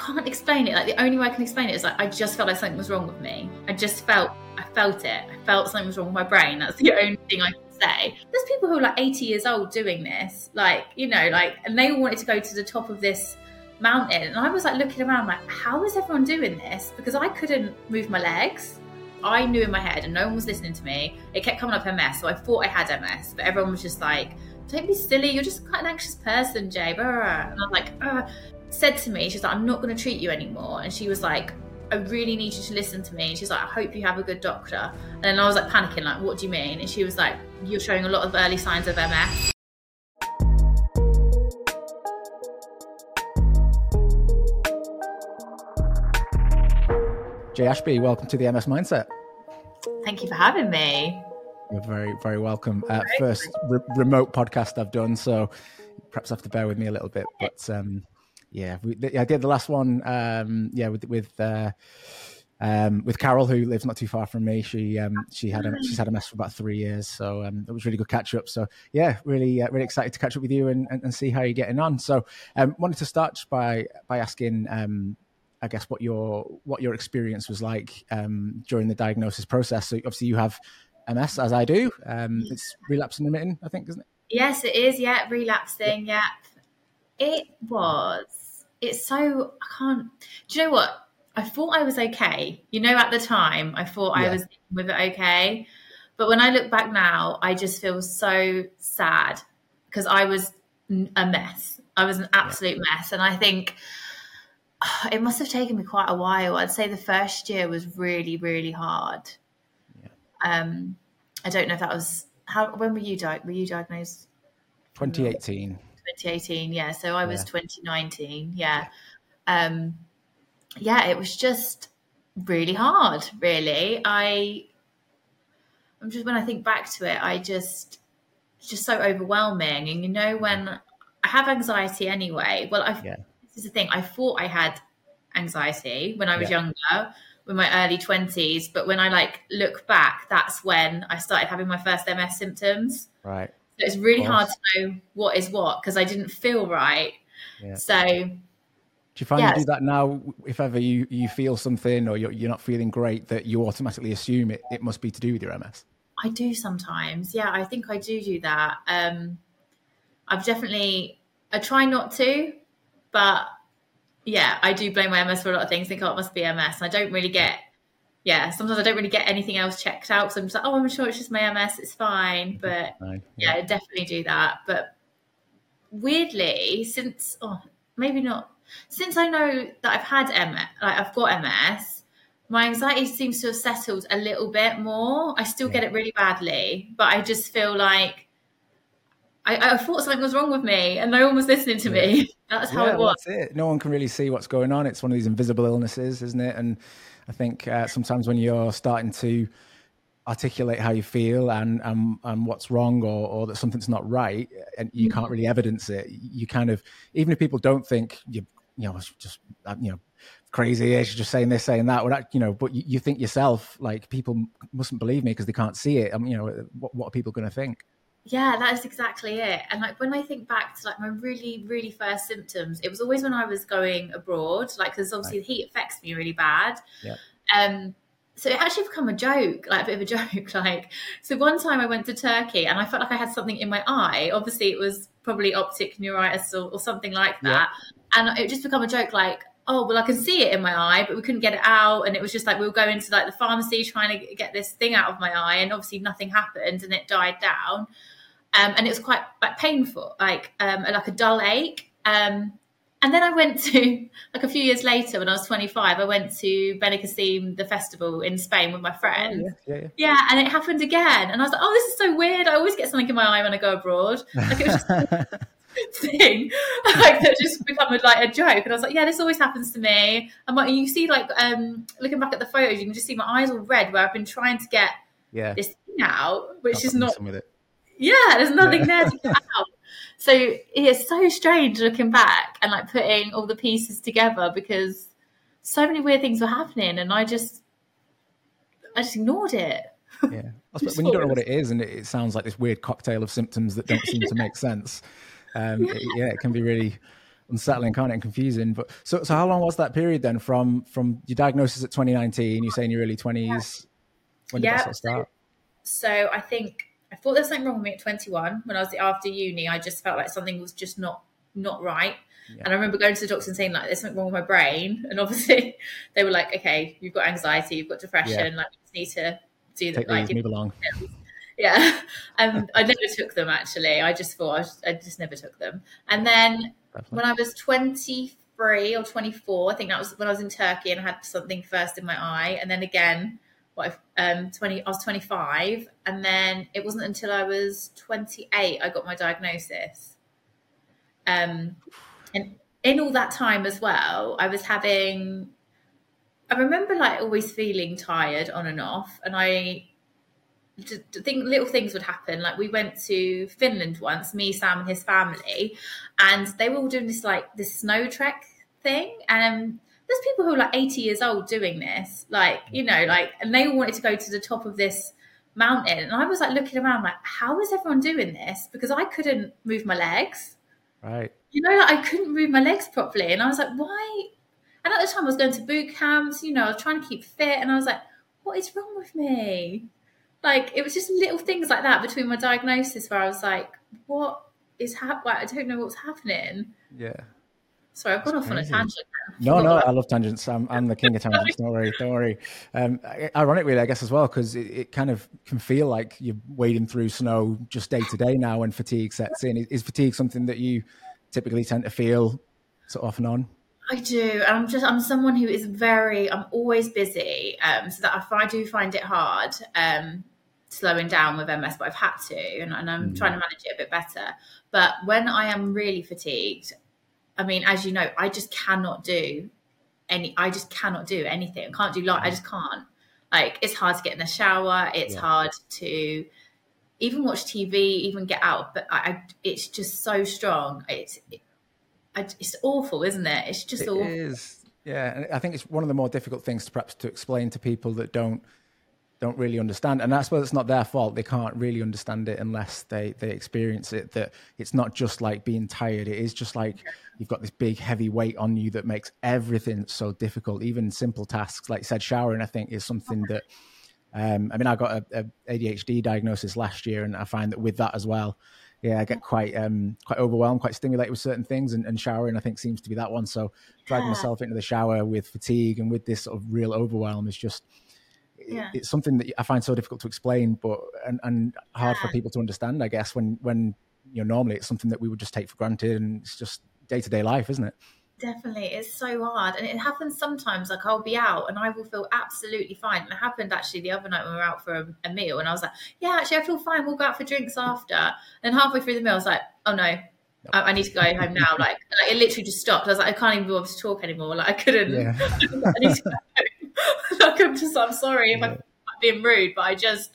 can't explain it. Like the only way I can explain it is like I just felt like something was wrong with me. I just felt I felt it. I felt something was wrong with my brain. That's the only thing I can say. There's people who are like 80 years old doing this, like you know, like and they all wanted to go to the top of this mountain, and I was like looking around, like how is everyone doing this? Because I couldn't move my legs. I knew in my head, and no one was listening to me. It kept coming up MS, so I thought I had MS, but everyone was just like, "Don't be silly. You're just quite an anxious person, Jay." And I'm like, Ugh said to me, she's like, I'm not going to treat you anymore. And she was like, I really need you to listen to me. And she's like, I hope you have a good doctor. And then I was like panicking, like, what do you mean? And she was like, You're showing a lot of early signs of MS. Jay Ashby, welcome to the MS Mindset. Thank you for having me. You're very, very welcome. Uh, first re- remote podcast I've done, so perhaps have to bear with me a little bit. But um, yeah, we, I did the last one. Um, yeah, with with uh, um, with Carol, who lives not too far from me. She um, she had a, she's had MS for about three years, so um, it was really good catch up. So yeah, really uh, really excited to catch up with you and, and, and see how you're getting on. So um, wanted to start by by asking. Um, I guess what your what your experience was like um, during the diagnosis process. So obviously you have MS, as I do. Um, it's relapsing remitting, I think, isn't it? Yes, it is. Yeah, relapsing. Yeah, it was it's so I can't. Do you know what? I thought I was okay. You know, at the time, I thought yeah. I was with it okay. But when I look back now, I just feel so sad because I was a mess. I was an absolute yeah. mess. And I think it must have taken me quite a while. I'd say the first year was really, really hard. Yeah. Um, I don't know if that was how. When were you di- Were you diagnosed? 2018. 2018 yeah so i was yeah. 2019 yeah. Um yeah it was just really hard really. I i'm just when i think back to it i just it's just so overwhelming. And you know when i have anxiety anyway well i yeah. this is the thing i thought i had anxiety when i was yeah. younger in my early 20s but when i like look back that's when i started having my first ms symptoms. Right it's really hard to know what is what because I didn't feel right. Yeah. So do you find you do that now? If ever you, you feel something or you're, you're not feeling great, that you automatically assume it, it must be to do with your MS? I do sometimes. Yeah, I think I do do that. Um, I've definitely, I try not to, but yeah, I do blame my MS for a lot of things. Think, oh, it must be MS. I don't really get yeah, sometimes I don't really get anything else checked out. So I'm just like, oh, I'm sure it's just my MS. It's fine. But fine. Yeah. yeah, definitely do that. But weirdly, since, oh, maybe not, since I know that I've had MS, like I've got MS, my anxiety seems to have settled a little bit more. I still yeah. get it really badly, but I just feel like I, I, thought something was wrong with me and no one was listening to me. That's how yeah, it was. That's it. No one can really see what's going on. It's one of these invisible illnesses, isn't it? And I think uh, sometimes when you're starting to articulate how you feel and and, and what's wrong or, or that something's not right and you can't mm-hmm. really evidence it you kind of even if people don't think you you know just uh, you know crazy she's just saying this saying that or that you know but you, you think yourself like people mustn't believe me because they can't see it I mean, you know what, what are people going to think yeah that is exactly it and like when i think back to like my really really first symptoms it was always when i was going abroad like because obviously right. the heat affects me really bad yeah. um so it actually become a joke like a bit of a joke like so one time i went to turkey and i felt like i had something in my eye obviously it was probably optic neuritis or, or something like that yeah. and it just become a joke like oh well i can see it in my eye but we couldn't get it out. And it was just like we were going to like the pharmacy trying to get this thing out of my eye. And obviously nothing happened and it died down. Um, and it was quite like painful like um, like a dull ache. Um, and then I went to like a few years later when I was 25 I went to Benicassim the festival in Spain with my friend oh, yeah, yeah, yeah. yeah, and it happened again. And I was like oh this is so weird. I always get something in my eye when I go abroad. Like it was just thing. Like that just become a, like a joke. And I was like yeah this always happens to me. And like, you see like um looking back at the photos you can just see my eyes all red where I've been trying to get yeah. this thing out which is not yeah there's nothing yeah. there to get out. So it's so strange looking back and like putting all the pieces together because so many weird things were happening and I just I just ignored it. Yeah. When you don't know what it is and it, sounds like this weird cocktail of symptoms that don't seem to make sense um, yeah. It, yeah, it can be really unsettling, can't it, and confusing. But so, so how long was that period then from from your diagnosis at 2019? You're saying your early 20s. Yeah. When did yeah, that sort of start? So, so I think I thought there was something wrong with me at 21 when I was after uni. I just felt like something was just not not right. Yeah. And I remember going to the doctor and saying like, "There's something wrong with my brain." And obviously, they were like, "Okay, you've got anxiety, you've got depression. Yeah. Like, you just need to do that. Like, move along." Yeah, um, I never took them actually. I just thought I, just, I just never took them. And then Definitely. when I was 23 or 24, I think that was when I was in Turkey and I had something first in my eye, and then again what um 20 I was 25 and then it wasn't until I was 28 I got my diagnosis um and in all that time as well I was having I remember like always feeling tired on and off and I think little things would happen like we went to Finland once me Sam and his family and they were all doing this like this snow trek thing and um, there's people who are like 80 years old doing this, like, you know, like, and they all wanted to go to the top of this mountain. And I was like looking around, like, how is everyone doing this? Because I couldn't move my legs. Right. You know, like I couldn't move my legs properly. And I was like, why? And at the time I was going to boot camps, you know, I was trying to keep fit. And I was like, what is wrong with me? Like, it was just little things like that between my diagnosis where I was like, what is happening? I don't know what's happening. Yeah. Sorry, I've gone off on a tangent. No, no, I love tangents. I'm, I'm the king of tangents. Don't worry, don't worry. Um, ironically, I guess as well, because it, it, kind of can feel like you're wading through snow just day to day now when fatigue sets in. Is fatigue something that you typically tend to feel sort of off and on? I do. I'm just I'm someone who is very I'm always busy. Um, so that if I do find it hard, um, slowing down with MS, but I've had to, and, and I'm mm. trying to manage it a bit better. But when I am really fatigued, I mean, as you know, I just cannot do any. I just cannot do anything. I can't do like. I just can't. Like it's hard to get in the shower. It's yeah. hard to even watch TV, even get out. But I, I it's just so strong. It's it, it's awful, isn't it? It's just it awful. It is. Yeah, And I think it's one of the more difficult things to perhaps to explain to people that don't don't really understand. And i suppose it's not their fault. They can't really understand it unless they they experience it that it's not just like being tired. It is just like you've got this big heavy weight on you that makes everything so difficult. Even simple tasks like you said showering i think is something that um, i mean i got a, a, adhd diagnosis last year and i find that with that as well yeah i get quite um quite overwhelmed quite stimulated with certain things and, and showering i think seems to be that one. So dragging yeah. myself into the shower with fatigue and with this sort of real overwhelm is just yeah. it's something that I find so difficult to explain, but and, and hard yeah. for people to understand. I guess when when you know normally it's something that we would just take for granted, and it's just day to day life, isn't it? Definitely, it's so hard, and it happens sometimes. Like I'll be out and I will feel absolutely fine. And it happened actually the other night when we were out for a, a meal, and I was like, "Yeah, actually, I feel fine. We'll go out for drinks after." And halfway through the meal, I was like, "Oh no, I, I, need to go home now. Like, like, it literally just stopped. I was like, I can't even bother to talk anymore. Like I couldn't. Yeah. I need to go like I'm just, I'm sorry if I'm being rude, but I just,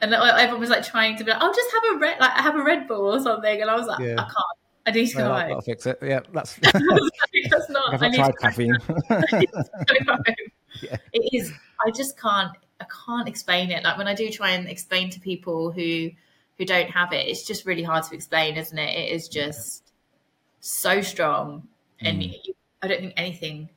and everyone was like trying to be like, I'll just have a red, like have a Red Bull or something, and I was like, yeah. I can't. I need to go home. That'll fix it. Yeah, that's. that's not. I need tried caffeine. yeah. It is. I just can't. I can't explain it. Like when I do try and explain to people who who don't have it, it's just really hard to explain, isn't it? It is just yeah. so strong, and mm. I don't think anything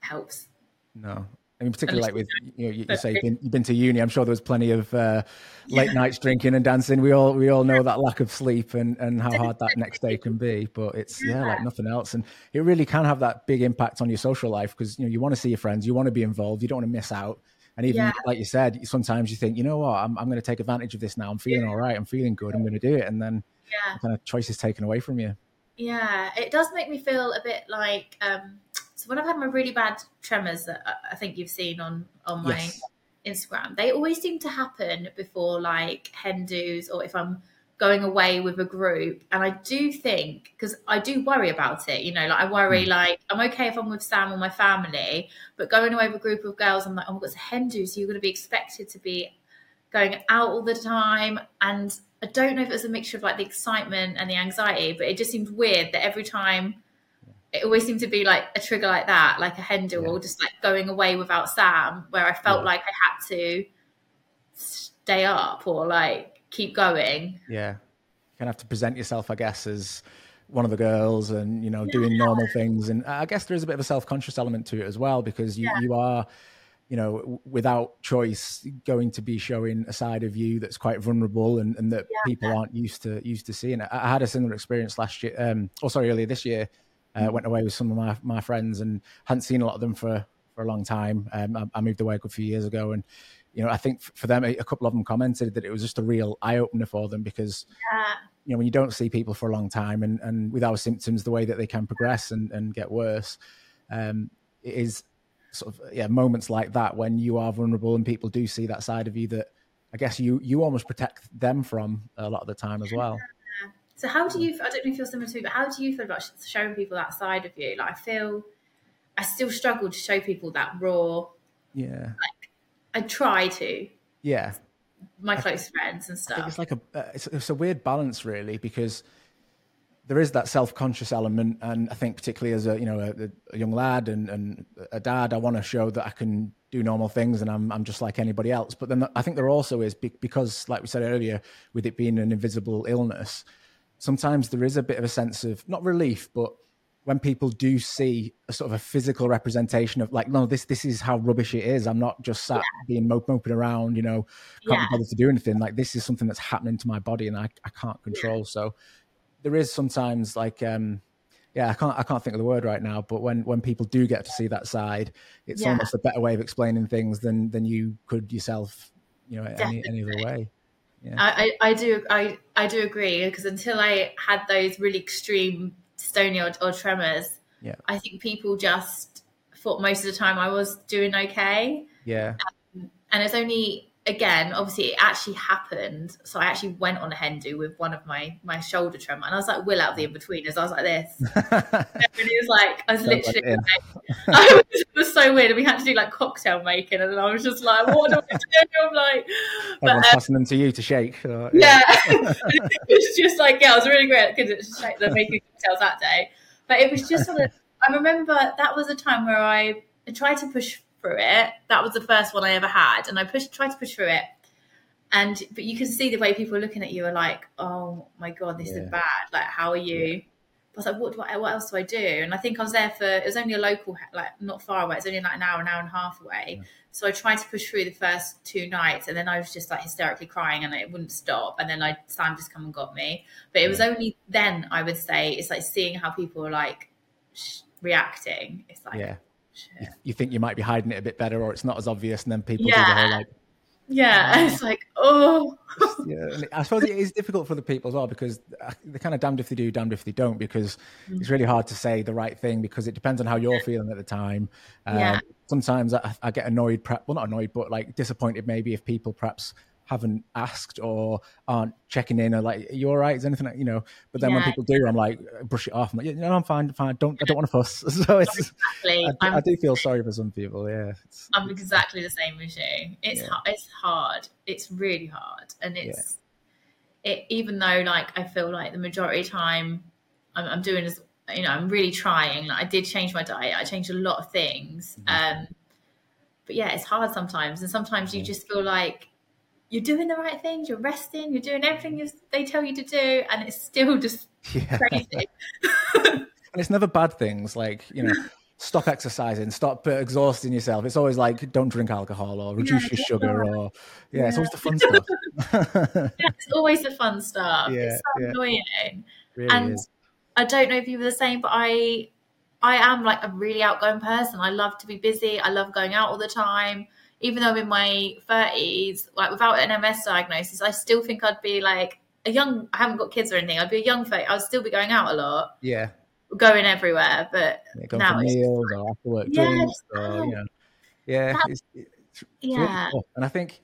helps. No, I mean, particularly like with you know, you, you say you've been, you've been, to uni. I'm sure there was plenty of uh, late yeah. nights drinking and dancing. We all we all know that lack of sleep and and how hard that next day can be. But it's yeah, yeah like nothing else, and it really can have that big impact on your social life because you know you want to see your friends, you want to be involved, you don't want to miss out. And even yeah. like you said, sometimes you think, you know what, I'm I'm going to take advantage of this now. I'm feeling all right. I'm feeling good. I'm going to do it, and then yeah. kind of choice is taken away from you. Yeah, it does make me feel a bit like. um so when I've had my really bad tremors that I think you've seen on on my yes. Instagram, they always seem to happen before like hen dos or if I'm going away with a group. And I do think because I do worry about it, you know, like I worry mm. like I'm okay if I'm with Sam or my family, but going away with a group of girls, I'm like, oh my god, it's a hen do, so you're going to be expected to be going out all the time and I don't know if it was a mixture of like the excitement and the anxiety, but it just seemed weird that every time it always seemed to be like a trigger like that, like a hen do, yeah. or just like going away without Sam, where I felt yeah. like I had to stay up or like keep going. Yeah, you kind of have to present yourself, I guess, as one of the girls and you know yeah. doing normal things and i guess there is a bit of a self-conscious element to it as well because you, you are you know without choice going to be showing a side of you that's quite vulnerable and, and that yeah. people aren't used to used to seeing I, I had a similar experience last year um oh sorry earlier this year uh, went away with some of my, my friends and hadn't seen a lot of them for for a long time um, I, I moved away a good few years ago and you know, I think for them, a couple of them commented that it was just a real eye opener for them because, yeah. you know, when you don't see people for a long time and, and with our symptoms, the way that they can progress and, and get worse, um, it is sort of, yeah, moments like that when you are vulnerable and people do see that side of you that I guess you, you almost protect them from a lot of the time as well. So how do you, I don't know if you're similar to me, but how do you feel about showing people that side of you? Like I feel, I still struggle to show people that raw, yeah, like I try to. Yeah. My close friends and stuff. it's like a uh, it's, it's, a weird balance really because there is that self-conscious element and I think particularly as a you know a, a young lad and, and a dad I want to show that I can do normal things and I'm I'm just like anybody else but then I think there also is because like we said earlier with it being an invisible illness sometimes there is a bit of a sense of not relief but when people do see a sort of a physical representation of like, no, this this is how rubbish it is. I'm not just sat yeah. being moping around, you know, can't yeah. be bothered to do anything. Like this is something that's happening to my body and I, I can't control. Yeah. So there is sometimes like um yeah, I can't I can't think of the word right now, but when when people do get to see that side, it's almost a better way of explaining things than than you could yourself, you know, any, any other way. Yeah. I, I do I, I do agree because until I had those really extreme stony or, or tremors, yeah. I think people just thought most of the time I was doing okay. Yeah. Um, and it's only again, obviously it actually happened. So I actually went on a hen do with one of my my shoulder tremor, and I was like Will out the Inbetweeners. I was like this, and he was like, I was Sounds literally, like, I was, it was so weird. And we had to do like cocktail making, and I was just like, what do I do? I'm like, everyone's um, passing them to you to shake. So, yeah, yeah. it was just like yeah, it was really great because it's like the making cocktails that day, but it was just sort of. I remember that was a time where I tried to push through it. That was the first one I ever had, and I pushed, tried to push through it. And but you can see the way people are looking at you are like, "Oh my god, this yeah. is bad. Like, how are you?" Yeah. I was like, what, do I, what else do I do? And I think I was there for, it was only a local, like not far away. It's only like an hour, an hour and a half away. Yeah. So I tried to push through the first two nights and then I was just like hysterically crying and it wouldn't stop. And then I, Sam just come and got me. But it was only then I would say, it's like seeing how people are like sh- reacting. It's like, yeah you, you, think you might be hiding it a bit better or it's not as obvious and then people yeah. do the whole like yeah oh. it's like oh yeah i suppose it is difficult for the people as well because they're kind of damned if they do damned if they don't because mm. it's really hard to say the right thing because it depends on how you're feeling at the time yeah. Um, sometimes I, I, get annoyed well not annoyed but like disappointed maybe if people perhaps haven't asked or aren't checking in or like, you all right? Is anything, you know, but then yeah. when people do, I'm like, brush it off. I'm like, yeah, no, I'm fine, fine. Don't, I don't want to fuss. So it's, exactly. I, I, do feel sorry for some people. Yeah. It's, I'm exactly the same as you. It's, yeah. it's hard. It's really hard. And it's, yeah. it, even though like, I feel like the majority of time I'm, I'm doing is, you know, I'm really trying. Like I did change my diet. I changed a lot of things. Mm-hmm. Um, but yeah, it's hard sometimes. And sometimes you just feel like you're doing the right things, you're resting, you're doing everything you, they tell you to do, and it's still just yeah. crazy. and it's never bad things like, you know, stop exercising, stop uh, exhausting yourself. It's always like, don't drink alcohol or reduce yeah, your sugar or, yeah, it's always the fun stuff. yeah, it's always the fun stuff. Yeah, it's so annoying. Really and is. I don't know if you were the same, but I, I am like a really outgoing person. I love to be busy. I love going out all the time even though I'm in my 30s, like without an MS diagnosis, I still think I'd be like a young, I haven't got kids or anything. I'd be a young 30, I'd still be going out a lot. Yeah. Going everywhere. But yeah, now for meals or after work drinks or, you know, yeah. It's, it's yeah. Really and I think,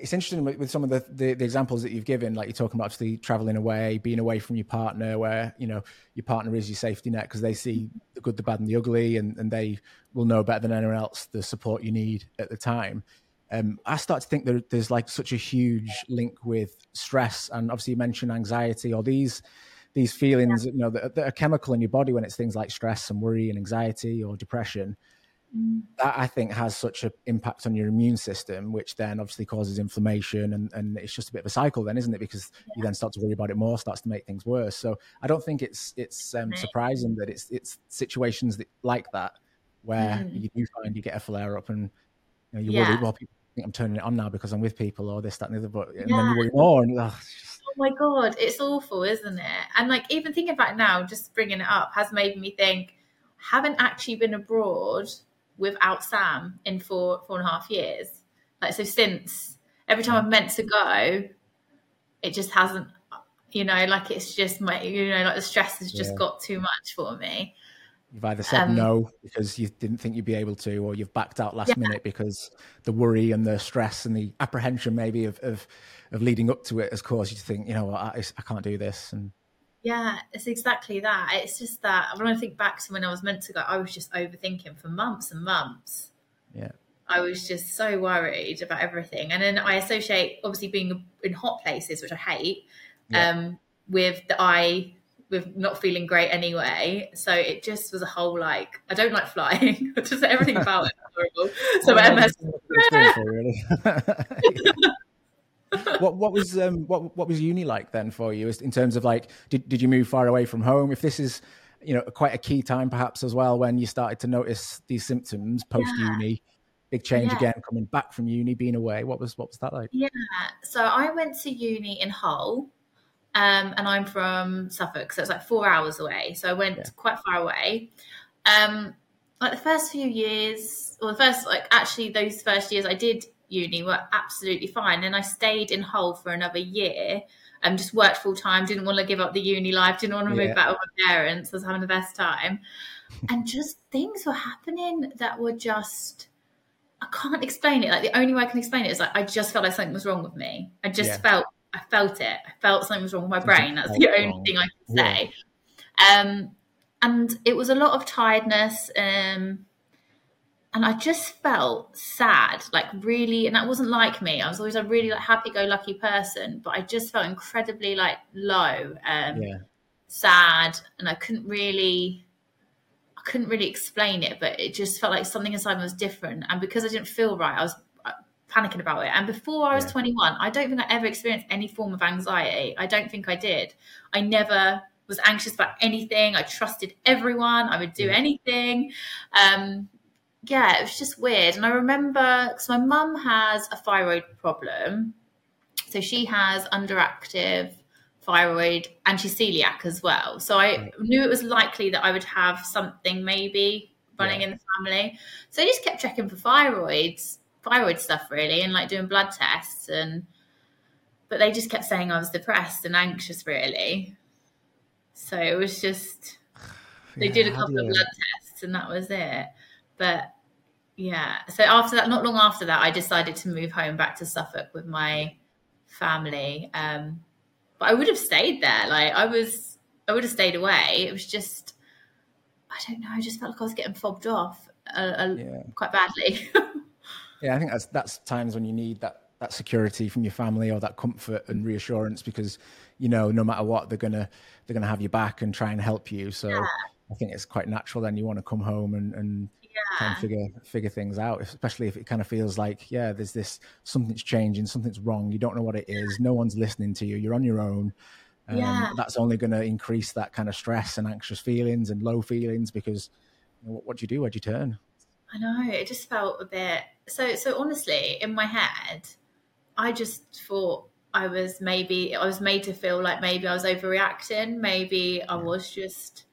it's interesting with, with some of the, the, the examples that you've given, like you're talking about the traveling away, being away from your partner, where you know your partner is your safety net because they see the good, the bad, and the ugly, and, and they will know better than anyone else the support you need at the time. Um, I start to think that there's like such a huge link with stress, and obviously you mentioned anxiety or these these feelings, you know, that, that are chemical in your body when it's things like stress and worry and anxiety or depression mm. that I think has such an impact on your immune system, which then obviously causes inflammation, and, and it's just a bit of a cycle, then, isn't it? Because yeah. you then start to worry about it more, starts to make things worse. So I don't think it's it's um, surprising that it's it's situations that, like that where mm. you do find you get a flare up and you know, you're yeah. worried. Well, people think I'm turning it on now because I'm with people or this, that, and the other. But and then you worry more, and oh, oh my god, it's awful, isn't it? And like even thinking about it now, just bringing it up has made me think haven't actually been abroad without Sam in four four and a half years. Like so since every time I've meant to go, it just hasn't you know, like it's just my you know, like the stress has just yeah. got too much for me. You've either said um, no because you didn't think you'd be able to, or you've backed out last yeah. minute because the worry and the stress and the apprehension maybe of, of, of leading up to it has caused you to think, you know, I, I can't do this. And yeah, it's exactly that. It's just that when I think back to when I was meant to go, I was just overthinking for months and months. Yeah. I was just so worried about everything. And then I associate obviously being in hot places, which I hate, yeah. um, with the eye with not feeling great anyway. So it just was a whole like I don't like flying. just everything about it horrible. So MS what what was um, what what was uni like then for you in terms of like did, did you move far away from home if this is you know quite a key time perhaps as well when you started to notice these symptoms post uni yeah. big change yeah. again coming back from uni being away what was what was that like yeah so i went to uni in hull um, and i'm from suffolk so it's like four hours away so i went yeah. quite far away um, like the first few years or the first like actually those first years i did uni were absolutely fine. And I stayed in Hull for another year and just worked full time. Didn't want to give up the uni life. Didn't want to yeah. move back with my parents. I was having the best time. and just things were happening that were just I can't explain it. Like the only way I can explain it is like I just felt like something was wrong with me. I just yeah. felt I felt it. I felt something was wrong with my brain. That's the only thing I can say. Yeah. Um, and it was a lot of tiredness. Um, and I just felt sad, like really, and that wasn't like me. I was always a really like happy-go-lucky person, but I just felt incredibly like low, um, yeah. sad, and I couldn't really, I couldn't really explain it. But it just felt like something inside me was different, and because I didn't feel right, I was uh, panicking about it. And before I was yeah. 21, I don't think I ever experienced any form of anxiety. I don't think I did. I never was anxious about anything. I trusted everyone. I would do anything. Um, yeah, it was just weird. And I remember because my mum has a thyroid problem. So she has underactive thyroid and she's celiac as well. So I right. knew it was likely that I would have something maybe running yeah. in the family. So I just kept checking for thyroids, thyroid stuff really, and like doing blood tests and but they just kept saying I was depressed and anxious really. So it was just they yeah, did a couple of blood tests and that was it. But yeah, so after that, not long after that, I decided to move home back to Suffolk with my family. Um, but I would have stayed there. Like I was, I would have stayed away. It was just, I don't know. I just felt like I was getting fobbed off uh, uh, yeah. quite badly. yeah, I think that's that's times when you need that that security from your family or that comfort and reassurance because you know no matter what they're gonna they're gonna have you back and try and help you. So yeah. I think it's quite natural then you want to come home and and yeah. try and figure figure things out especially if it kind of feels like yeah there's this something's changing something's wrong you don't know what it is no one's listening to you you're on your own um, yeah. that's only going to increase that kind of stress and anxious feelings and low feelings because you know, what, what do you do where do you turn i know it just felt a bit so so honestly in my head i just thought i was maybe i was made to feel like maybe i was overreacting maybe i was just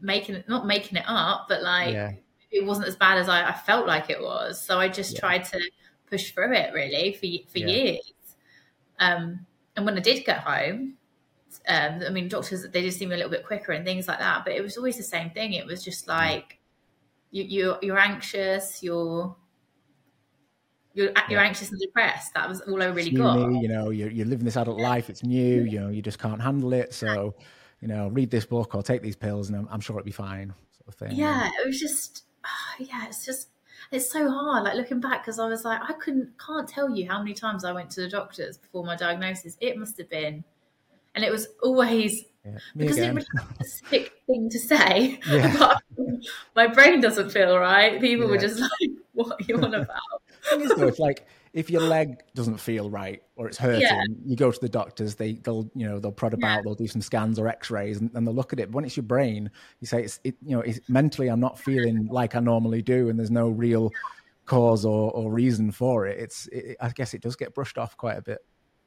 making it not making it up, but like yeah. it wasn't as bad as I, I, felt like it was. So I just yeah. tried to push through it really for for yeah. years. Um, and when I did get home, um, I mean, doctors they did see me a little bit quicker and things like that, but it was always the same thing. It was just like you you're, you're anxious, you're you're, you're anxious and depressed. That was all I really got. you know, you're, you're living this adult life. It's new. You know, you just can't handle it. So you know, read this book or take these pills, and I'm, I'm sure it'll be fine, sort of thing. Yeah, it was just, oh, yeah, it's just, it's so hard. Like looking back, because I was like, I couldn't, can't tell you how many times I went to the doctors before my diagnosis. It must have been, and it was always Yeah. because again. it was a sick thing to say. Yeah. my brain doesn't feel right. People yeah. were just like, "What are you on about?" it's like if your leg doesn't feel right or it's hurting, yeah. you go to the doctors. They they'll you know they'll prod about, yeah. they'll do some scans or X-rays, and, and, they'll look at it. But when it's your brain, you say it's it, you know it's, mentally I'm not feeling like I normally do, and there's no real cause or, or reason for it. It's it, I guess it does get brushed off quite a bit.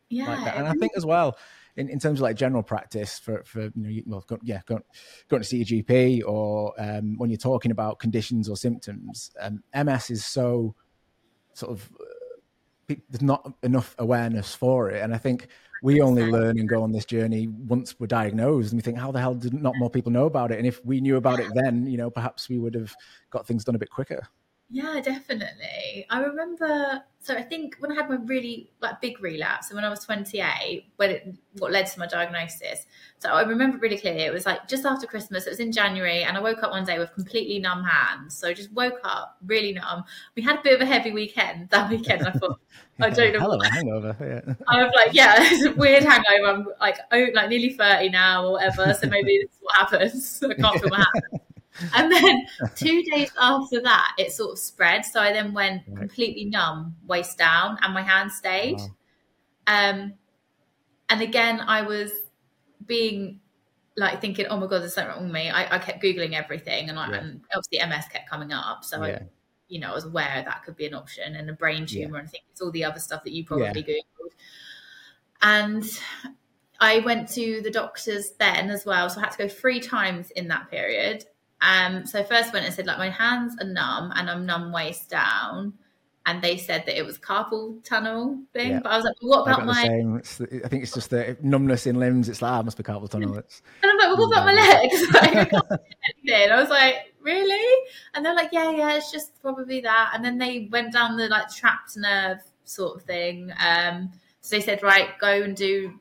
Yeah, like and I think as well. In, in terms of like general practice for, for you know, you, well, go, yeah, going, to see a GP or um, when you're talking about conditions or symptoms, um, MS is so sort of there's not enough awareness for it. And I think we only learn and go on this journey once we're diagnosed and we think, how the hell did not more people know about it? And if we knew about it then, you know, perhaps we would have got things done a bit quicker. Yeah, definitely. I remember. So I think when I had my really like big relapse, and when I was 28, when it what led to my diagnosis. So I remember really clearly. It was like just after Christmas. It was in January, and I woke up one day with completely numb hands. So I just woke up really numb. We had a bit of a heavy weekend that weekend. I thought I don't know. Hello, hangover. Yeah. I was like, yeah, it's a weird hangover. I'm like, oh, like nearly 30 now or whatever. So maybe this is what happens. I can't feel my hands and then two days after that, it sort of spread. So I then went right. completely numb, waist down, and my hand stayed. Wow. Um, and again, I was being like thinking, "Oh my god, there's something wrong with me." I, I kept googling everything, and, I, yeah. and obviously MS kept coming up. So yeah. I, you know, I was aware that could be an option, and a brain tumor, yeah. and I think it's all the other stuff that you probably googled. And I went to the doctors then as well, so I had to go three times in that period. Um, so I first went and said like my hands are numb and I'm numb waist down, and they said that it was carpal tunnel thing. Yeah. But I was like, well, what about my? I think it's just the numbness in limbs. It's like, ah, it must be carpal tunnel. It's... And I'm like, well, what about my legs? like, I, I was like, really? And they're like, yeah, yeah, it's just probably that. And then they went down the like trapped nerve sort of thing. Um, so they said, right, go and do.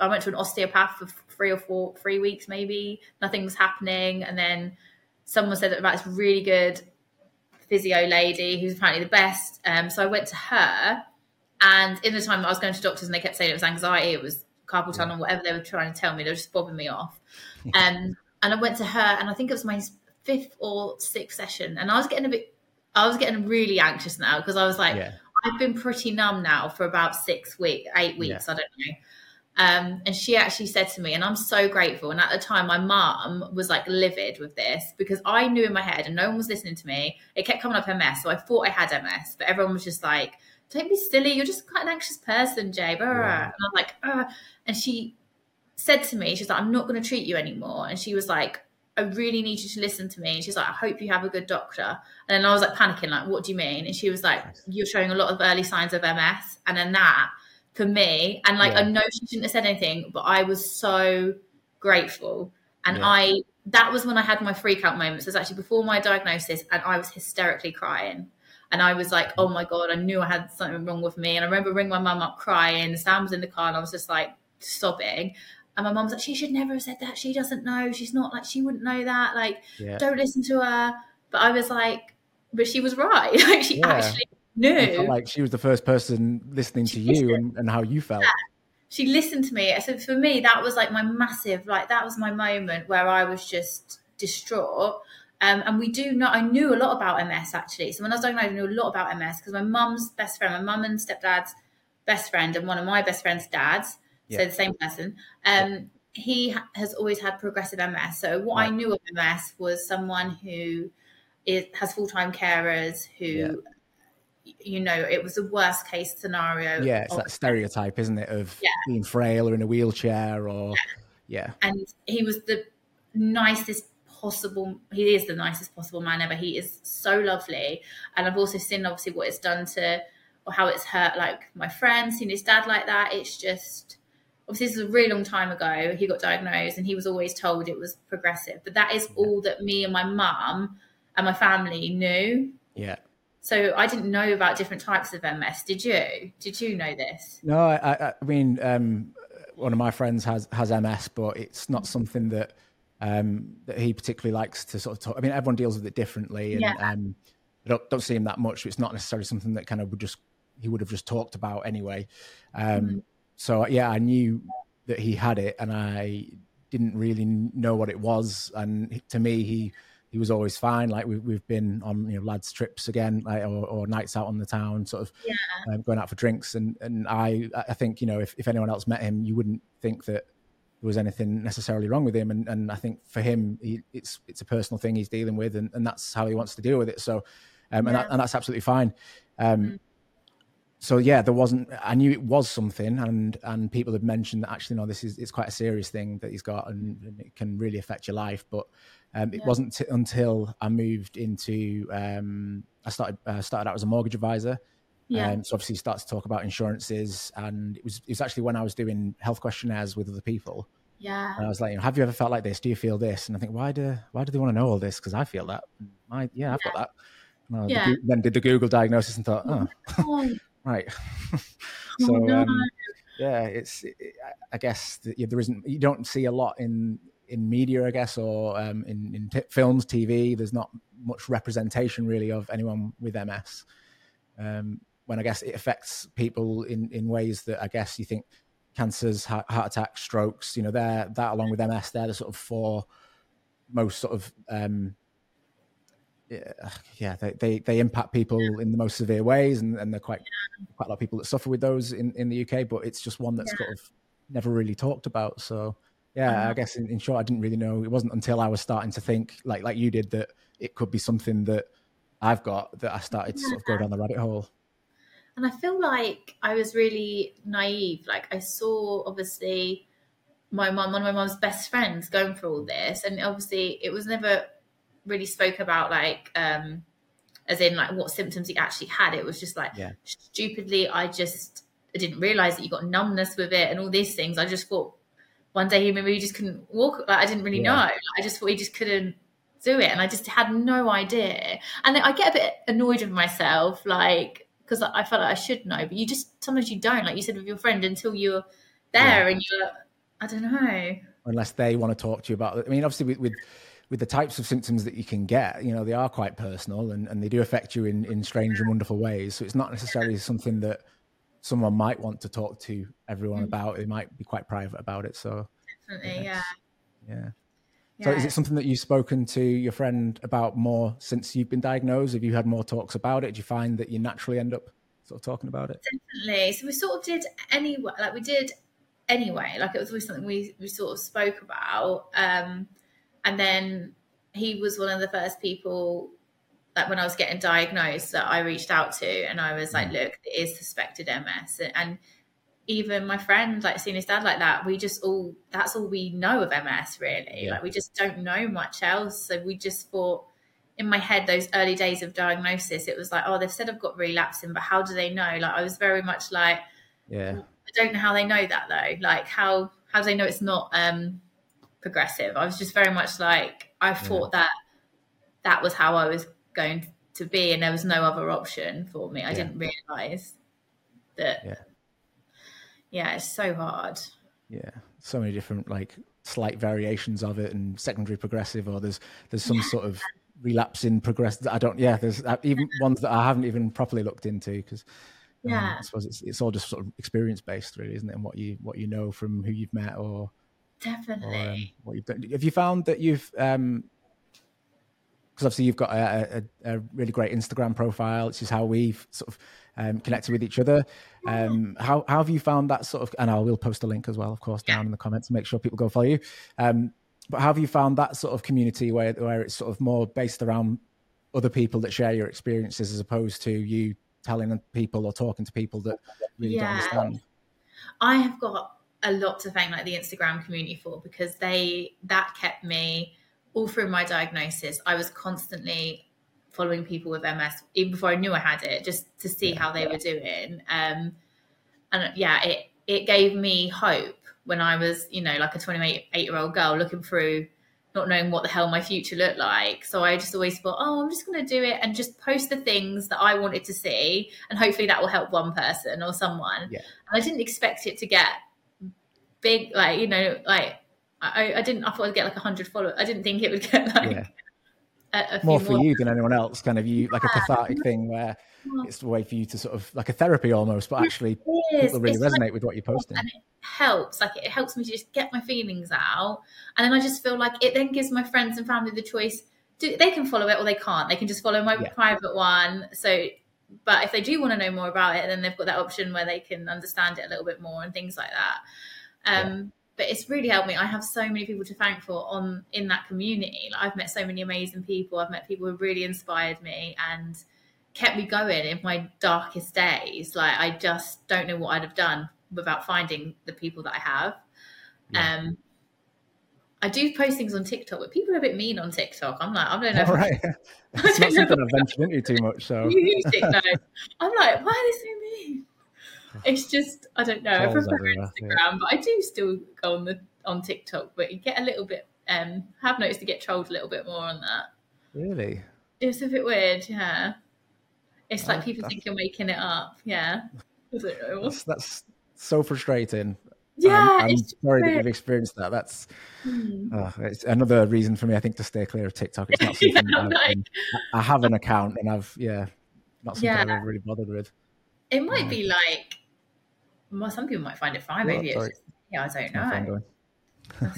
I went to an osteopath for three or four, three weeks maybe. Nothing was happening, and then someone said about this really good physio lady who's apparently the best. Um, so I went to her, and in the time that I was going to doctors, and they kept saying it was anxiety, it was carpal tunnel, whatever they were trying to tell me, they were just bobbing me off. Um, and I went to her, and I think it was my fifth or sixth session, and I was getting a bit, I was getting really anxious now because I was like. Yeah. I've been pretty numb now for about six weeks, eight weeks, yeah. I don't know. Um, and she actually said to me, and I'm so grateful. And at the time, my mum was like livid with this because I knew in my head, and no one was listening to me. It kept coming up MS, so I thought I had MS, but everyone was just like, "Don't be silly. You're just quite an anxious person, Jay." Yeah. And I'm like, Ugh. and she said to me, "She's like, I'm not going to treat you anymore." And she was like, I really need you to listen to me. And she's like, I hope you have a good doctor. And then I was like panicking, like, what do you mean? And she was like, You're showing a lot of early signs of MS. And then that for me. And like, yeah. I know she shouldn't have said anything, but I was so grateful. And yeah. I, that was when I had my freak out moments. It was actually before my diagnosis, and I was hysterically crying. And I was like, oh my God, I knew I had something wrong with me. And I remember ringing my mum up crying. Sam was in the car, and I was just like sobbing. And my mum was like, she should never have said that. She doesn't know. She's not like, she wouldn't know that. Like, yeah. don't listen to her. But I was like, but she was right. like, she actually like she was the first person listening to you and, and, how you felt. Yeah. She listened to me. So for me, that was like my massive, like that was my moment where I was just distraught. Um, and we do know, I knew a lot about MS actually. So when I was diagnosed, I knew a lot about MS because my mum's best friend, my mum and stepdad's best friend, and one of my best friend's dads, yeah. so the same person, um, yeah. he ha- has always had progressive MS. So what right. I knew of MS was someone who is, has full time carers who you know, it was the worst case scenario. Yeah, it's that stereotype, isn't it, of yeah. being frail or in a wheelchair or yeah. yeah. And he was the nicest possible he is the nicest possible man ever. He is so lovely. And I've also seen obviously what it's done to or how it's hurt like my friends, seen his dad like that. It's just obviously this is a really long time ago. He got diagnosed and he was always told it was progressive. But that is all that me and my mum and my family knew. Yeah. So I didn't know about different types of MS. Did you? Did you know this? No, I, I mean, um, one of my friends has has MS, but it's not something that um, that he particularly likes to sort of talk. I mean, everyone deals with it differently, and yeah. um, I don't, don't see him that much. It's not necessarily something that kind of would just he would have just talked about anyway. Um, mm-hmm. So yeah, I knew that he had it, and I didn't really know what it was. And to me, he he was always fine. Like we, we've been on you know lads trips again, like, or, or, nights out on the town, sort of yeah. um, going out for drinks. And and I I think you know if, if anyone else met him, you wouldn't think that there was anything necessarily wrong with him. And and I think for him, he, it's it's a personal thing he's dealing with, and, and that's how he wants to deal with it. So, um, and yeah. that, and that's absolutely fine. Um, mm-hmm so yeah, there wasn't. I knew it was something, and and people had mentioned that actually, no, this is it's quite a serious thing that he's got, and, and it can really affect your life. But um, it yeah. wasn't t- until I moved into um, I started uh, started out as a mortgage advisor. Yeah. Um, so obviously, started to talk about insurances, and it was it was actually when I was doing health questionnaires with other people. Yeah. And I was like, you know, have you ever felt like this? Do you feel this? And I think, why do why do they want to know all this? Because I feel that. I, yeah, I've yeah. got that. And yeah. The, then did the Google diagnosis and thought, oh, oh right. so oh, um, yeah, it's it, I guess there isn't you don't see a lot in in media, I guess, or um, in in t- films, TV. There's not much representation really of anyone with MS. Um, when I guess it affects people in in ways that I guess you think cancers, heart, heart attacks, strokes. You know, they're that along with MS, they're the sort of four most sort of um, yeah, they, they, they impact people in the most severe ways, and, and they're quite quite a lot of people that suffer with those in, in the UK. But it's just one that's yeah. of never really talked about. So yeah, uh-huh. I guess in, in, short, I didn't really know. It wasn't until I was starting to think like like you did that it could be something that I've got that I started to sort of go down the rabbit hole. And I feel like I was really naive. Like I saw obviously my mom, one of my mom's best friends, going through all this, and obviously it was never really spoke about like um as in like what symptoms he actually had. It was just like yeah. stupidly, I just I didn't realize that you got numbness with it and all these things. I just thought one day he maybe he just couldn't walk. Like I didn't really yeah. know. Like, I just thought he just couldn't do it, and I just had no idea. And I get a bit annoyed with myself, like because I felt like I should know, but you just sometimes you don't. Like you said with your friend until you're there yeah. and you're. I don't know. Unless they want to talk to you about it. I mean, obviously with, with with the types of symptoms that you can get, you know, they are quite personal and, and they do affect you in, in strange and wonderful ways. So it's not necessarily something that someone might want to talk to everyone mm. about. They might be quite private about it. So definitely, yeah. yeah. So is it something that you've spoken to your friend about more since you've been diagnosed? Have you had more talks about it? Do you find that you naturally end up sort of talking about it? Definitely. So we sort of did anyway, like we did anyway, like it was always something we, we sort of spoke about. Um, and then he was one of the first people that when I was getting diagnosed that I reached out to and I was like, mm. look, it is suspected MS. And even my friend, like seeing his dad like that, we just all, that's all we know of MS really. Yeah. Like we just don't know much else. So we just thought in my head, those early days of diagnosis, it was like, oh, they've said I've got relapsing, but how do they know? Like I was very much like, yeah, I don't know how they know that though. Like how, how do they know it's not, um, progressive. I was just very much like I thought yeah. that that was how I was going to be, and there was no other option for me. I yeah. didn't realize that. Yeah. yeah, it's so hard. Yeah, so many different like slight variations of it, and secondary progressive, or there's there's some sort of relapsing progressive. That I don't. Yeah, there's even ones that I haven't even properly looked into because. Um, yeah, I suppose it's it's all just sort of experience based, really, isn't it? And what you what you know from who you've met or Definitely. Or, um, what you've done. Have you found that you've um because obviously you've got a, a, a, really great Instagram profile, which is how we've sort of um, connected with each other. Um, how, how have you found that sort of? And I will post a link as well, of course, down in the comments to make sure people go follow you. Um, but how have you found that sort of community where where it's sort of more based around other people that share your experiences as opposed to you telling people or talking to people that really yeah. don't understand? I have got a lot to thank like the Instagram community for because they that kept me all through my diagnosis. I was constantly following people with MS even before I knew I had it, just to see how they were doing. Um, and yeah, it it gave me hope when I was, you know, like a 28 eight year old girl looking through, not knowing what the hell my future looked like. So I just always thought, oh, I'm just going to do it and just post the things that I wanted to see, and hopefully that will help one person or someone. Yeah. And I didn't expect it to get big, like you know, like I, I didn't. I thought I'd get like hundred followers. I didn't think it would get like yeah. a, a more for more. you than anyone else. Kind of you like a cathartic thing where it's a way for you to sort of like a therapy almost, but actually people really it's resonate like, with what you're posting. And it helps. Like it helps me to just get my feelings out, and then I just feel like it then gives my friends and family the choice. Do they can follow it or they can't? They can just follow my yeah. private one. So but if they do want to know more about it, then they've got that option where they can understand it a little bit more and things like that. Um, yeah. But it's really helped me. I have so many people to thank for on in that community. Like I've met so many amazing people. I've met people who really inspired me and kept me going in my darkest days. Like I just don't know what I'd have done without finding the people that I have. Yeah. Um, I do post things on TikTok, but people are a bit mean on TikTok. I'm like, I don't know. All right. it's not something I've ventured into too much. So you use it, no. I'm like, why are they so mean? It's just I don't know. I prefer Instagram, yeah. but I do still go on the on TikTok. But you get a little bit. Um, have noticed to get trolled a little bit more on that. Really? It's a bit weird. Yeah. It's like oh, people think you're making it up. Yeah. That's, that's so frustrating. Yeah, um, I'm sorry that you've experienced that. That's hmm. uh, it's another reason for me, I think, to stay clear of TikTok. It's not something yeah, like... I have an account and I've yeah, not something yeah. I've really bothered with. It might um, be like, well, some people might find it fine. Maybe it's just, yeah, I don't know.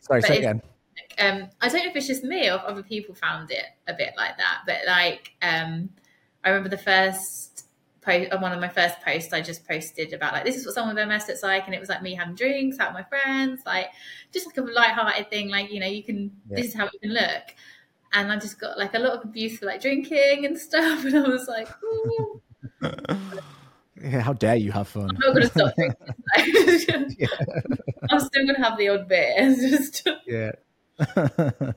sorry, say again. Um, I don't know if it's just me or if other people found it a bit like that, but like, um, I remember the first post on one of my first posts I just posted about like this is what someone with MS looks like and it was like me having drinks out with my friends like just like a light-hearted thing like you know you can yeah. this is how you can look and I just got like a lot of abuse for like drinking and stuff and I was like yeah, how dare you have fun I'm not gonna stop drinking yeah. I'm still gonna have the odd bit just yeah yeah,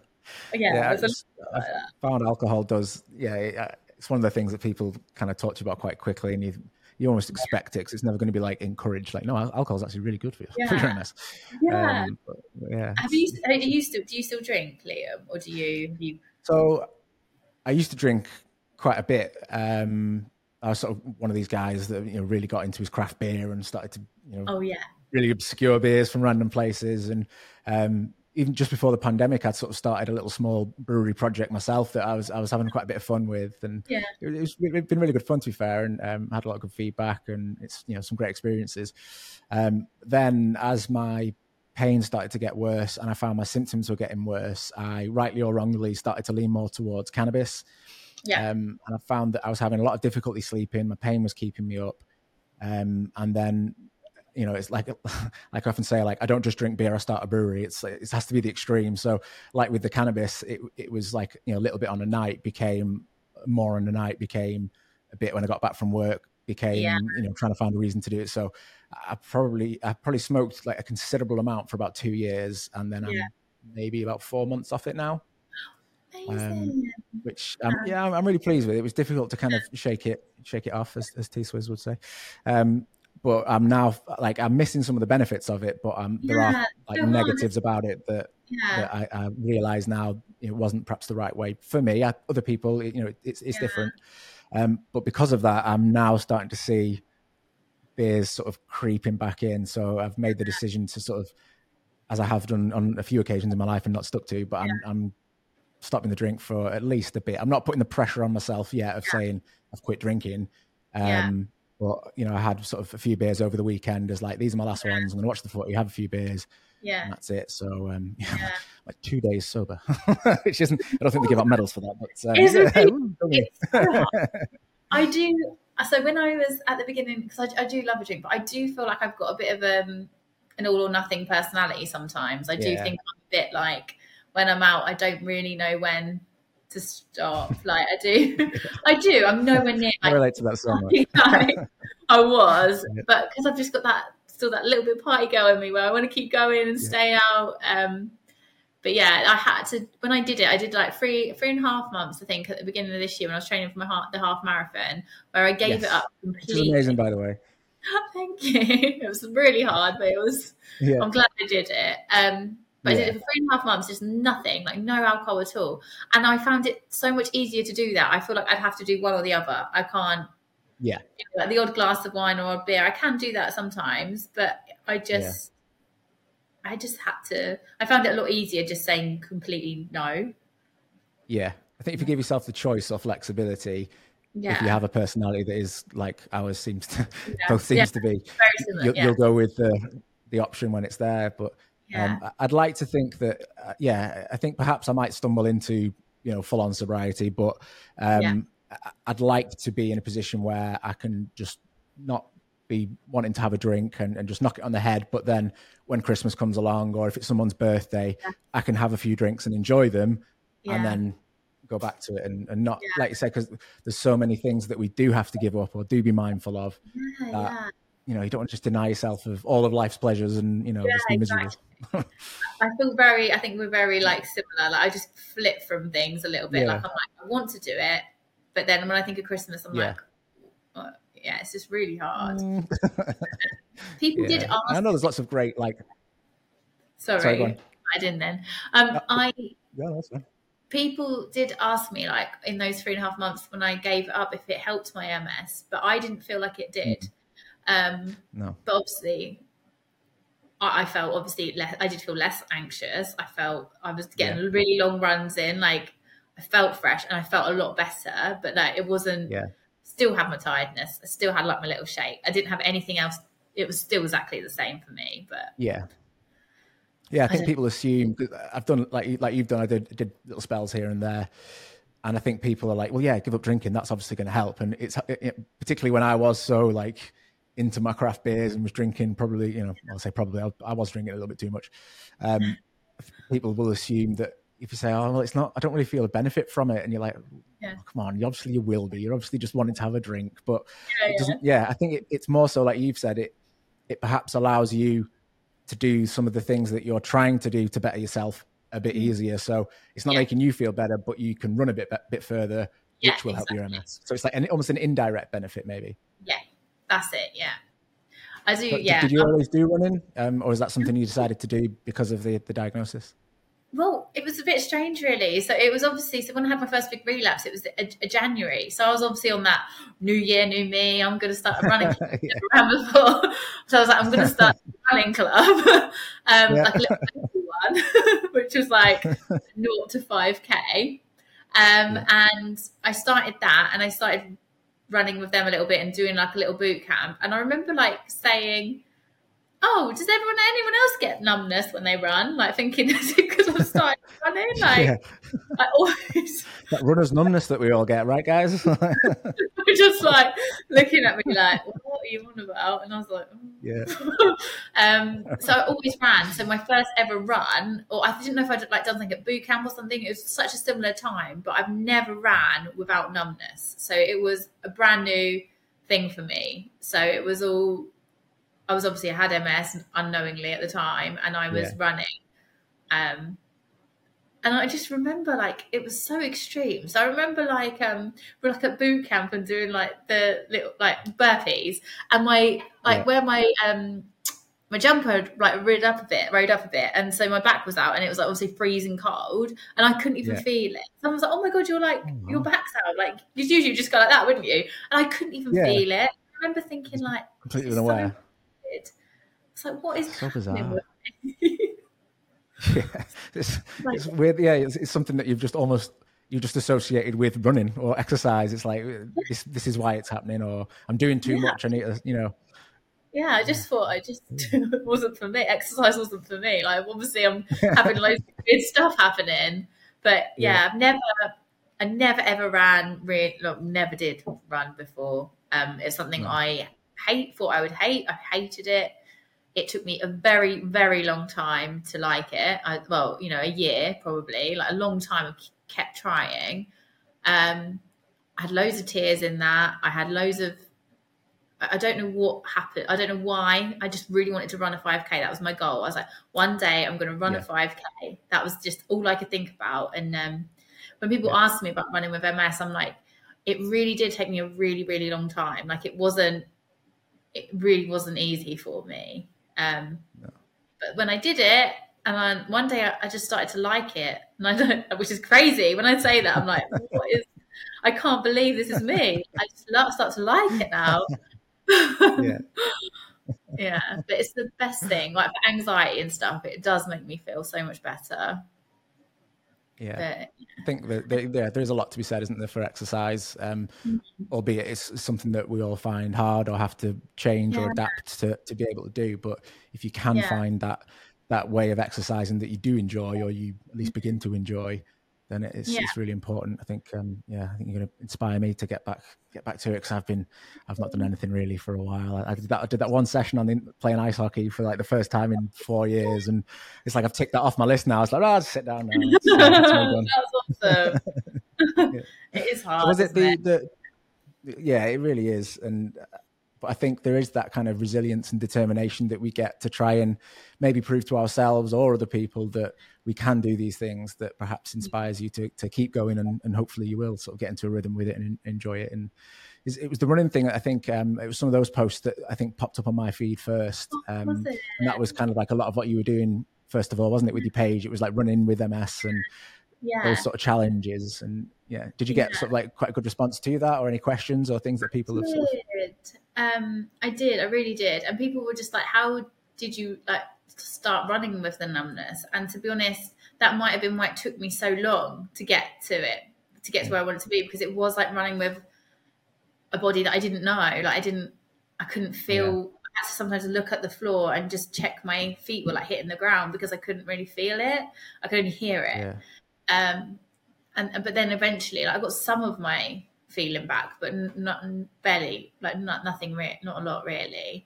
yeah I, just, found alcohol does yeah it's one of the things that people kind of talk to you about quite quickly, and you you almost expect it because it's never going to be like encouraged. Like, no, alcohol is actually really good for you. Yeah. Yeah. Um, yeah. Have you, are you still, do you still drink, Liam, or do you, you? So, I used to drink quite a bit. Um, I was sort of one of these guys that you know really got into his craft beer and started to you know. Oh yeah. Really obscure beers from random places, and um, even just before the pandemic, I'd sort of started a little small brewery project myself that I was I was having quite a bit of fun with, and yeah. it, was it's been really good fun to be fair, and um, had a lot of good feedback, and it's you know some great experiences. Um, then as my pain started to get worse, and I found my symptoms were getting worse, I rightly or wrongly started to lean more towards cannabis. Yeah, um, and I found that I was having a lot of difficulty sleeping. My pain was keeping me up, um, and then you know, it's like like I often say, like I don't just drink beer, I start a brewery. It's it has to be the extreme. So like with the cannabis, it it was like you know a little bit on a night became more on a night became a bit when I got back from work became yeah. you know trying to find a reason to do it. So I probably I probably smoked like a considerable amount for about two years, and then yeah. I'm maybe about four months off it now. Um, which um, yeah, I'm, I'm, really pleased with. It was difficult to kind of shake it, shake it off, as, as T Swizz would say. Um, but I'm now like I'm missing some of the benefits of it, but um, there yeah, are like negatives about it that, yeah. that I, I, realize now it wasn't perhaps the right way for me. I, other people, you know, it's it's yeah. different. Um, but because of that, I'm now starting to see beers sort of creeping back in. So I've made the decision to sort of, as I have done on a few occasions in my life and not stuck to, but I'm, I'm stopping the drink for at least a bit. I'm not putting the pressure on myself yet of saying I've quit drinking. Um, but you know, I had sort of a few beers over the weekend. As like these are my last yeah. ones. I'm going to watch the footy, have a few beers, yeah, and that's it. So um, yeah, like two days sober, which isn't. I don't think they give out medals for that, but um, yeah, I do. So when I was at the beginning, because I, I, do love a drink, but I do feel like I've got a bit of um, an all or nothing personality. Sometimes I do yeah. think I'm a bit like when I'm out, I don't really know when to stop. Like I do, I do. I'm nowhere near. Like, I relate to that so much. like I was, but because I've just got that still that little bit party girl in me where I want to keep going and stay out. Um, but yeah, I had to when I did it. I did like three three and a half months, I think, at the beginning of this year when I was training for my heart, the half marathon, where I gave yes. it up completely. Which is amazing, by the way. Thank you. It was really hard, but it was. Yeah. I'm glad I did it. Um, but yeah. I did it for three and a half months, just nothing, like no alcohol at all. And I found it so much easier to do that. I feel like I'd have to do one or the other. I can't. Yeah. You know, like the odd glass of wine or a beer. I can do that sometimes, but I just, yeah. I just had to. I found it a lot easier just saying completely no. Yeah, I think if you give yourself the choice or flexibility, yeah. if you have a personality that is like ours seems to both seems to be, you'll, you'll, go with the the option when it's there. But um, I'd like to think that, uh, yeah, I think perhaps I might stumble into you know full on sobriety, but um, I'd like to be in a position where I can just not be wanting to have a drink and, and just knock it on the head. But then when Christmas comes along, or if it's someone's birthday, yeah. I can have a few drinks and enjoy them, yeah. and then go back to it and, and not yeah. like you said because there's so many things that we do have to give up or do be mindful of. That, you know, you don't want to just deny yourself of all of life's pleasures and you know just be miserable. Exactly. I feel very. I think we're very like similar. Like I just flip from things a little bit. Like I'm like I want to do it, but then when I think of Christmas, I'm like yeah, it's just really hard. Mm. People yeah. did ask. I know there's lots of great like. Sorry, Sorry I didn't then. Um, no, I. Yeah, that's fine. People did ask me like in those three and a half months when I gave up if it helped my MS, but I didn't feel like it did. Mm. Um, no. But obviously, I, I felt obviously less. I did feel less anxious. I felt I was getting yeah. really long runs in. Like I felt fresh and I felt a lot better. But like it wasn't. Yeah still had my tiredness. I still had like my little shake. I didn't have anything else. It was still exactly the same for me. But yeah, yeah. I think I people assume I've done like like you've done. I did, did little spells here and there, and I think people are like, well, yeah, give up drinking. That's obviously going to help. And it's it, particularly when I was so like into my craft beers and was drinking probably, you know, I'll say probably I, I was drinking a little bit too much. Um, people will assume that if you say, "Oh, well, it's not," I don't really feel a benefit from it, and you're like, yeah. oh, "Come on, you obviously you will be. You're obviously just wanting to have a drink." But yeah, it doesn't. Yeah, I think it, it's more so like you've said. It it perhaps allows you to do some of the things that you're trying to do to better yourself a bit mm. easier. So it's not making you feel better, but you can run a bit bit further, which will exactly. help your MS. So it's like an, almost an indirect benefit, maybe. Yeah, that's it. Yeah. I do. But yeah. Did, you always do running, um, or is that something you decided to do because of the the diagnosis? Well, it was a bit strange, really. So it was obviously so when I had my first big relapse, it was a, a January. So I was obviously on that new year, new me. I'm going to start running yeah. before. So I was like, I'm going to start a running club, um, yeah. like a little one, which was like naught to five k. Um, yeah. And I started that, and I started running with them a little bit and doing like a little boot camp. And I remember like saying oh, does everyone, anyone else get numbness when they run? Like thinking, is it because I'm starting running? Like, yeah. I always. That runner's numbness that we all get, right, guys? just like looking at me like, what are you on about? And I was like, oh. yeah. um, so I always ran. So my first ever run, or I didn't know if I'd like done something at boot camp or something. It was such a similar time, but I've never ran without numbness. So it was a brand new thing for me. So it was all I was obviously I had MS unknowingly at the time, and I was yeah. running. Um, and I just remember like it was so extreme. So I remember like um we're like at boot camp and doing like the little like burpees, and my like yeah. where my um my jumper like rode up a bit, rode up a bit, and so my back was out, and it was like obviously freezing cold, and I couldn't even yeah. feel it. Someone was like, "Oh my god, you're like oh, your back's out." Like you usually just go like that, wouldn't you? And I couldn't even yeah. feel it. I remember thinking like completely unaware. So it's like, what is so bizarre? yeah, it's, like, it's weird. Yeah, it's, it's, something that you've just almost you just associated with running or exercise. It's like this, this is why it's happening, or I'm doing too yeah. much. I need to, you know. Yeah, I just thought I just wasn't for me. Exercise wasn't for me. Like obviously, I'm having loads of weird stuff happening, but yeah, yeah, I've never, I never ever ran. Really, look, never did run before. Um, it's something no. I hate. Thought I would hate. I hated it. It took me a very very long time to like it. I, well you know a year probably like a long time i kept trying. Um i had loads of tears in that. I had loads of i don't know what happened i don't know why. I just really wanted to run a 5k that was my goal. I was like one day i'm going to run yeah. a 5k that was just all i could think about. And um when people yeah. ask me about running with ms i'm like it really did take me a really really long time. Like it wasn't it really wasn't easy for me um, no. But when I did it, and then one day I, I, just started to like it, and I don't, which is crazy. When I say that, I'm like, what is? I can't believe this is me. I just love, start to like it now. yeah. yeah, but it's the best thing. Like for anxiety and stuff, it does make me feel so much better. Yeah, but, I think that there, yeah, there is a lot to be said, isn't there, for exercise? Um, mm-hmm. Albeit it's something that we all find hard or have to change yeah. or adapt to to be able to do. But if you can yeah. find that that way of exercising that you do enjoy or you at least begin to enjoy, then it's, yeah. it's really important. I think, um, yeah, I think you're going to inspire me to get back get back to it because I've been I've not done anything really for a while. I, I, did that I did that one session on the, playing ice hockey for like the first time in four years, and it's like I've ticked that off my list now. It's like, oh, I'll sit down now. That's awesome. yeah. It is hard. Was it the, it? the yeah, it really is, and but I think there is that kind of resilience and determination that we get to try and maybe prove to ourselves or other people that we can do these things that perhaps inspires you to, to keep going and, and hopefully you will sort of get into a rhythm with it and enjoy it. And it was the running thing. I think um, it was some of those posts that I think popped up on my feed first. Oh, um, and that was kind of like a lot of what you were doing first of all, wasn't it, with your page? It was like running with MS and yeah. those sort of challenges. And yeah, did you get yeah. sort of like quite a good response to that or any questions or things that people have sort of um, I did, I really did. And people were just like, how did you like start running with the numbness? And to be honest, that might have been why it took me so long to get to it, to get to where I wanted to be, because it was like running with a body that I didn't know. Like I didn't, I couldn't feel. Yeah. I had to sometimes look at the floor and just check my feet were like hitting the ground because I couldn't really feel it. I could only hear it. Yeah. Um, and but then eventually, like I got some of my feeling back, but not barely, like not nothing, re- not a lot really.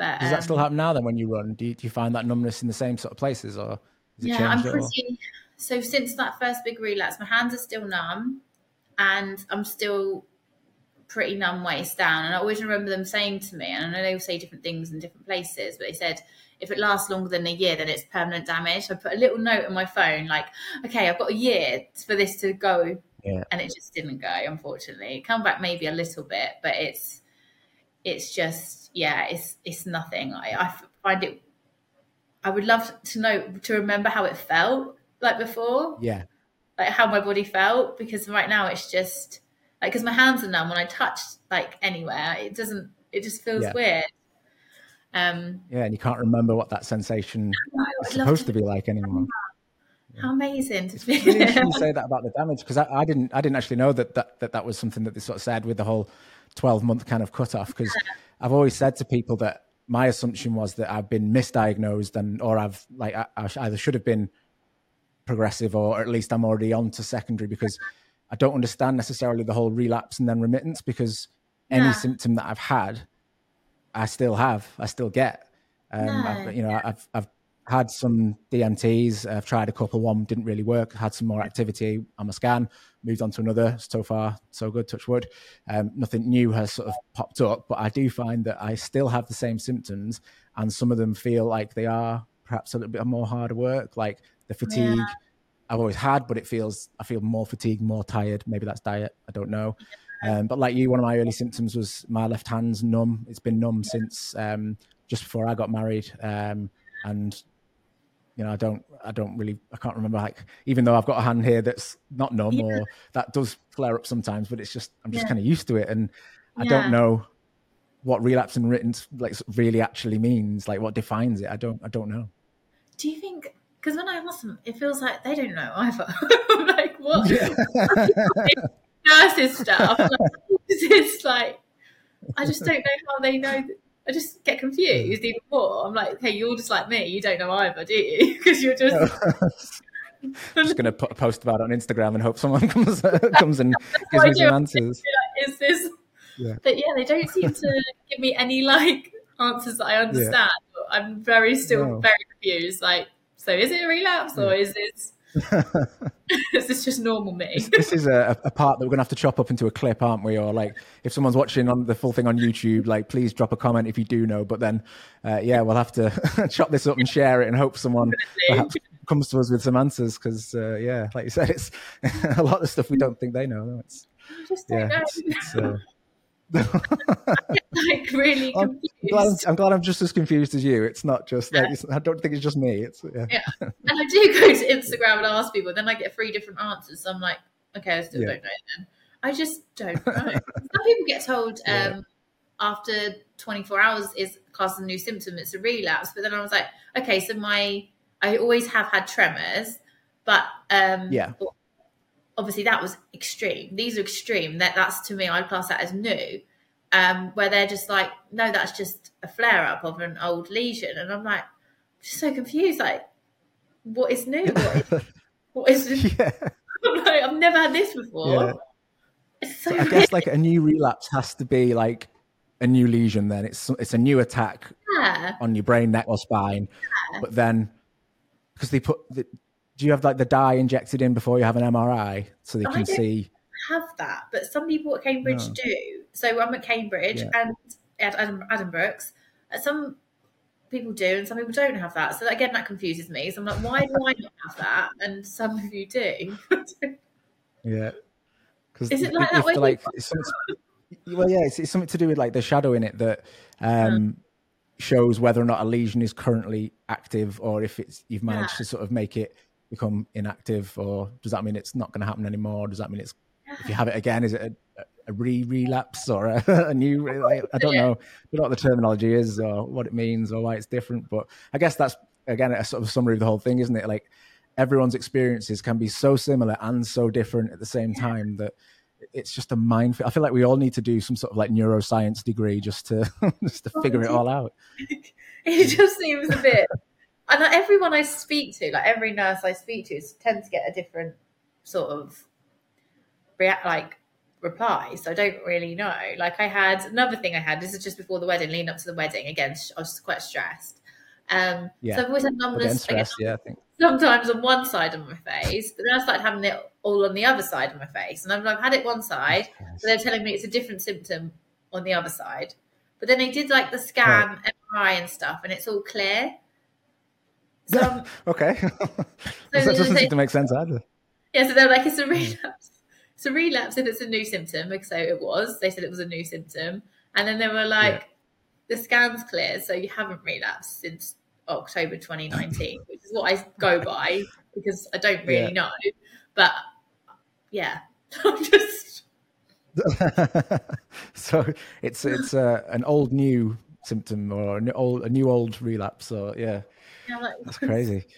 But does that still um, happen now? Then when you run, do you, do you find that numbness in the same sort of places, or yeah, I'm pretty. So since that first big relapse, my hands are still numb, and I'm still pretty numb waist down. And I always remember them saying to me, and I know they will say different things in different places, but they said if it lasts longer than a year, then it's permanent damage. I put a little note on my phone, like, okay, I've got a year for this to go yeah. and it just didn't go unfortunately come back maybe a little bit but it's it's just yeah it's it's nothing. I, I find it i would love to know to remember how it felt like before. Yeah. Like how my body felt because right now it's just like because my hands are numb. When i touch like anywhere it doesn't it just feels yeah. weird. Um yeah and you can't remember what that sensation is supposed to, to be like anymore. How amazing to it's be really you say that about the damage because I, I, didn't I didn't actually know that, that that that was something that they sort of said with the whole 12 month kind of cut off because. I've always said to people that my assumption was that I've been misdiagnosed and or I've like I, I either should have been progressive or at least I'm already on to secondary because I don't understand necessarily the whole relapse and then remittance because any yeah. symptom that I've had I still have I still get um, no. I've, you know I've I've had some DMTs. I've tried a couple. One didn't really work. Had some more activity on my scan. Moved on to another. So far, so good. Touch wood. Um, nothing new has sort of popped up, but I do find that I still have the same symptoms, and some of them feel like they are perhaps a little bit more hard work, like the fatigue. Yeah. I've always had, but it feels I feel more fatigued, more tired. Maybe that's diet. I don't know. Um, but like you, one of my early symptoms was my left hand's numb. It's been numb since um, just before I got married. Um, and you know, I don't, I don't really, I can't remember. Like, even though I've got a hand here that's not numb yeah. or that does flare up sometimes, but it's just, I'm just yeah. kind of used to it, and I yeah. don't know what relapse and written like really actually means. Like, what defines it? I don't, I don't know. Do you think? Because when I ask them, it feels like they don't know either. Like, what? Nurses stuff. Like, it's like, I just don't know how they know. I just get confused even more. I'm like, hey, you're just like me. You don't know either, do you? Because you're just. I'm just going to put a post about it on Instagram and hope someone comes comes and gives me some answers. Like, is this? Yeah. But yeah, they don't seem to give me any like answers that I understand. Yeah. I'm very still no. very confused. Like, so is it a relapse or is this? is this just normal me? this, this is a, a, part that we're gonna have to chop up into a clip, aren't we? Or like, if someone's watching on the full thing on YouTube, like, please drop a comment if you do know. But then, uh, yeah, we'll have to chop this up and share it, and hope someone perhaps comes to us with some answers. Because uh, yeah, like you said, it's a lot of stuff we don't think they know. It's, yeah, it's, it's, uh, like really I'm glad I'm, glad I'm, just as confused as you. It's not just like I don't think it's just me. It's yeah. yeah. And I do go to Instagram and ask people, then I get three different answers. So I'm like, okay, I still yeah. don't know. Then I just don't know. Some people get told um, yeah. after 24 hours is classed as a new symptom. It's a relapse. But then I was like, okay, so my I always have had tremors, But um, yeah, obviously that was extreme. These are extreme. That that's to me, I'd class that as new. Um, where they're just like, no, that's just a flare up of an old lesion, and I'm like, I'm just so confused. Like, what is new? What is, what is yeah. Like, I've never had this before. Yeah. So I guess like a new relapse has to be like a new lesion. Then it's it's a new attack yeah. on your brain, neck, or spine. But then because they put the, do you have like the dye injected in before you have an MRI so they can see? Have that, but some people at Cambridge no. do. So I'm at Cambridge yeah. and at Adam, Addenbrooke's. Uh, some people do, and some people don't have that. So again, that confuses me. So I'm like, why do I not have that, and some of you do? yeah, because is it like that? way? like, well, yeah, it's, it's, something to do with like the shadow in it that um, shows whether or not a lesion is currently active, or if it's you've managed yeah. to sort of make it become inactive, or does that mean it's not going to happen anymore? Does that mean it's if you have it again, is it a, a re relapse or a, a new? Like, I don't know. I don't know what the terminology is or what it means or why it's different. But I guess that's again a sort of summary of the whole thing, isn't it? Like everyone's experiences can be so similar and so different at the same time that it's just a mind. I feel like we all need to do some sort of like neuroscience degree just to just to figure it all out. it just seems a bit and like everyone I speak to, like every nurse I speak to, is, tends to get a different sort of react like reply. So I don't really know. Like I had another thing I had. This is just before the wedding, leading up to the wedding. Again, I was quite stressed. Um, yeah. So I've always had numbness. Stress, yeah, I think. Sometimes on one side of my face, but then I started having it all on the other side of my face, and I've, I've had it one side, but they're telling me it's a different symptom on the other side. But then they did like the scan, right. MRI, and stuff, and it's all clear. So, okay. so that doesn't seem to make sense either. Yeah, so they're like, it's a relapse. It's a relapse if it's a new symptom. So it was. They said it was a new symptom. And then they were like, yeah. the scan's clear, so you haven't relapsed since October 2019, which is what I go by because I don't really yeah. know. But yeah, I'm just. so it's it's uh, an old new symptom or a new old, a new old relapse or yeah that's crazy.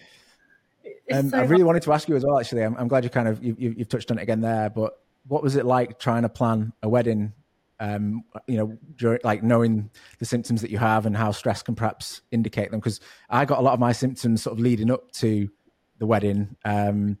Um, so I really hard. wanted to ask you as well. Actually, I'm, I'm glad you kind of you, you, have touched on it again there. But what was it like trying to plan a wedding? Um, you know, during, like knowing the symptoms that you have and how stress can perhaps indicate them. Because I got a lot of my symptoms sort of leading up to the wedding. Um,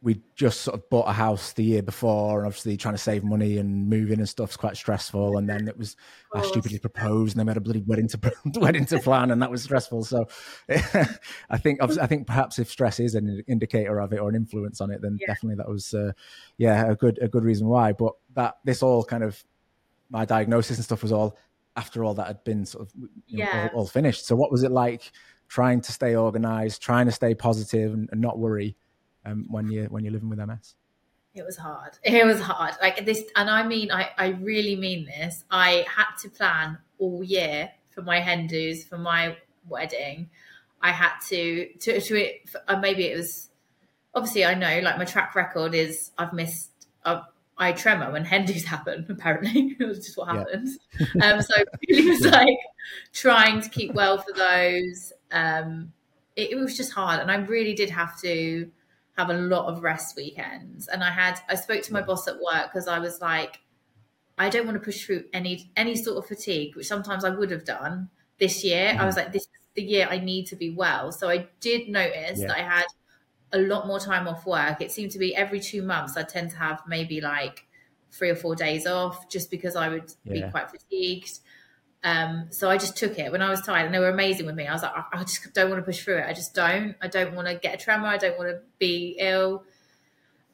we just sort of bought a house the year before and obviously trying to save money and moving and stuff's quite stressful and then it was I stupidly proposed and then we had a bloody wedding to wedding to plan and that was stressful. So I think I think perhaps if stress is an indicator of it or an influence on it then yeah. definitely that was uh, yeah a good a good reason why. But that this all kind of my diagnosis and stuff was all after all that had been sort of you know, yeah. all, all, finished. So what was it like trying to stay organized trying to stay positive and, and not worry um, when you when you're living with MS? It was hard. It was hard. Like this, and I mean, I I really mean this. I had to plan all year for my hen dos for my wedding. I had to to to it. Uh, maybe it was obviously I know like my track record is I've missed. I've, I tremor when hen dos happen. Apparently, it's just what happens. Yeah. um, so it was like trying to keep well for those. Um, it, it was just hard, and I really did have to have a lot of rest weekends. And I had I spoke to my boss at work because I was like, I don't want to push through any any sort of fatigue, which sometimes I would have done this year. Mm-hmm. I was like, this is the year I need to be well. So I did notice yeah. that I had a lot more time off work. It seemed to be every two months I tend to have maybe like three or four days off just because I would yeah. be quite fatigued. Um, so I just took it when I was tired, and they were amazing with me. I was like, I, I just don't want to push through it. I just don't. I don't want to get a tremor. I don't want to be ill.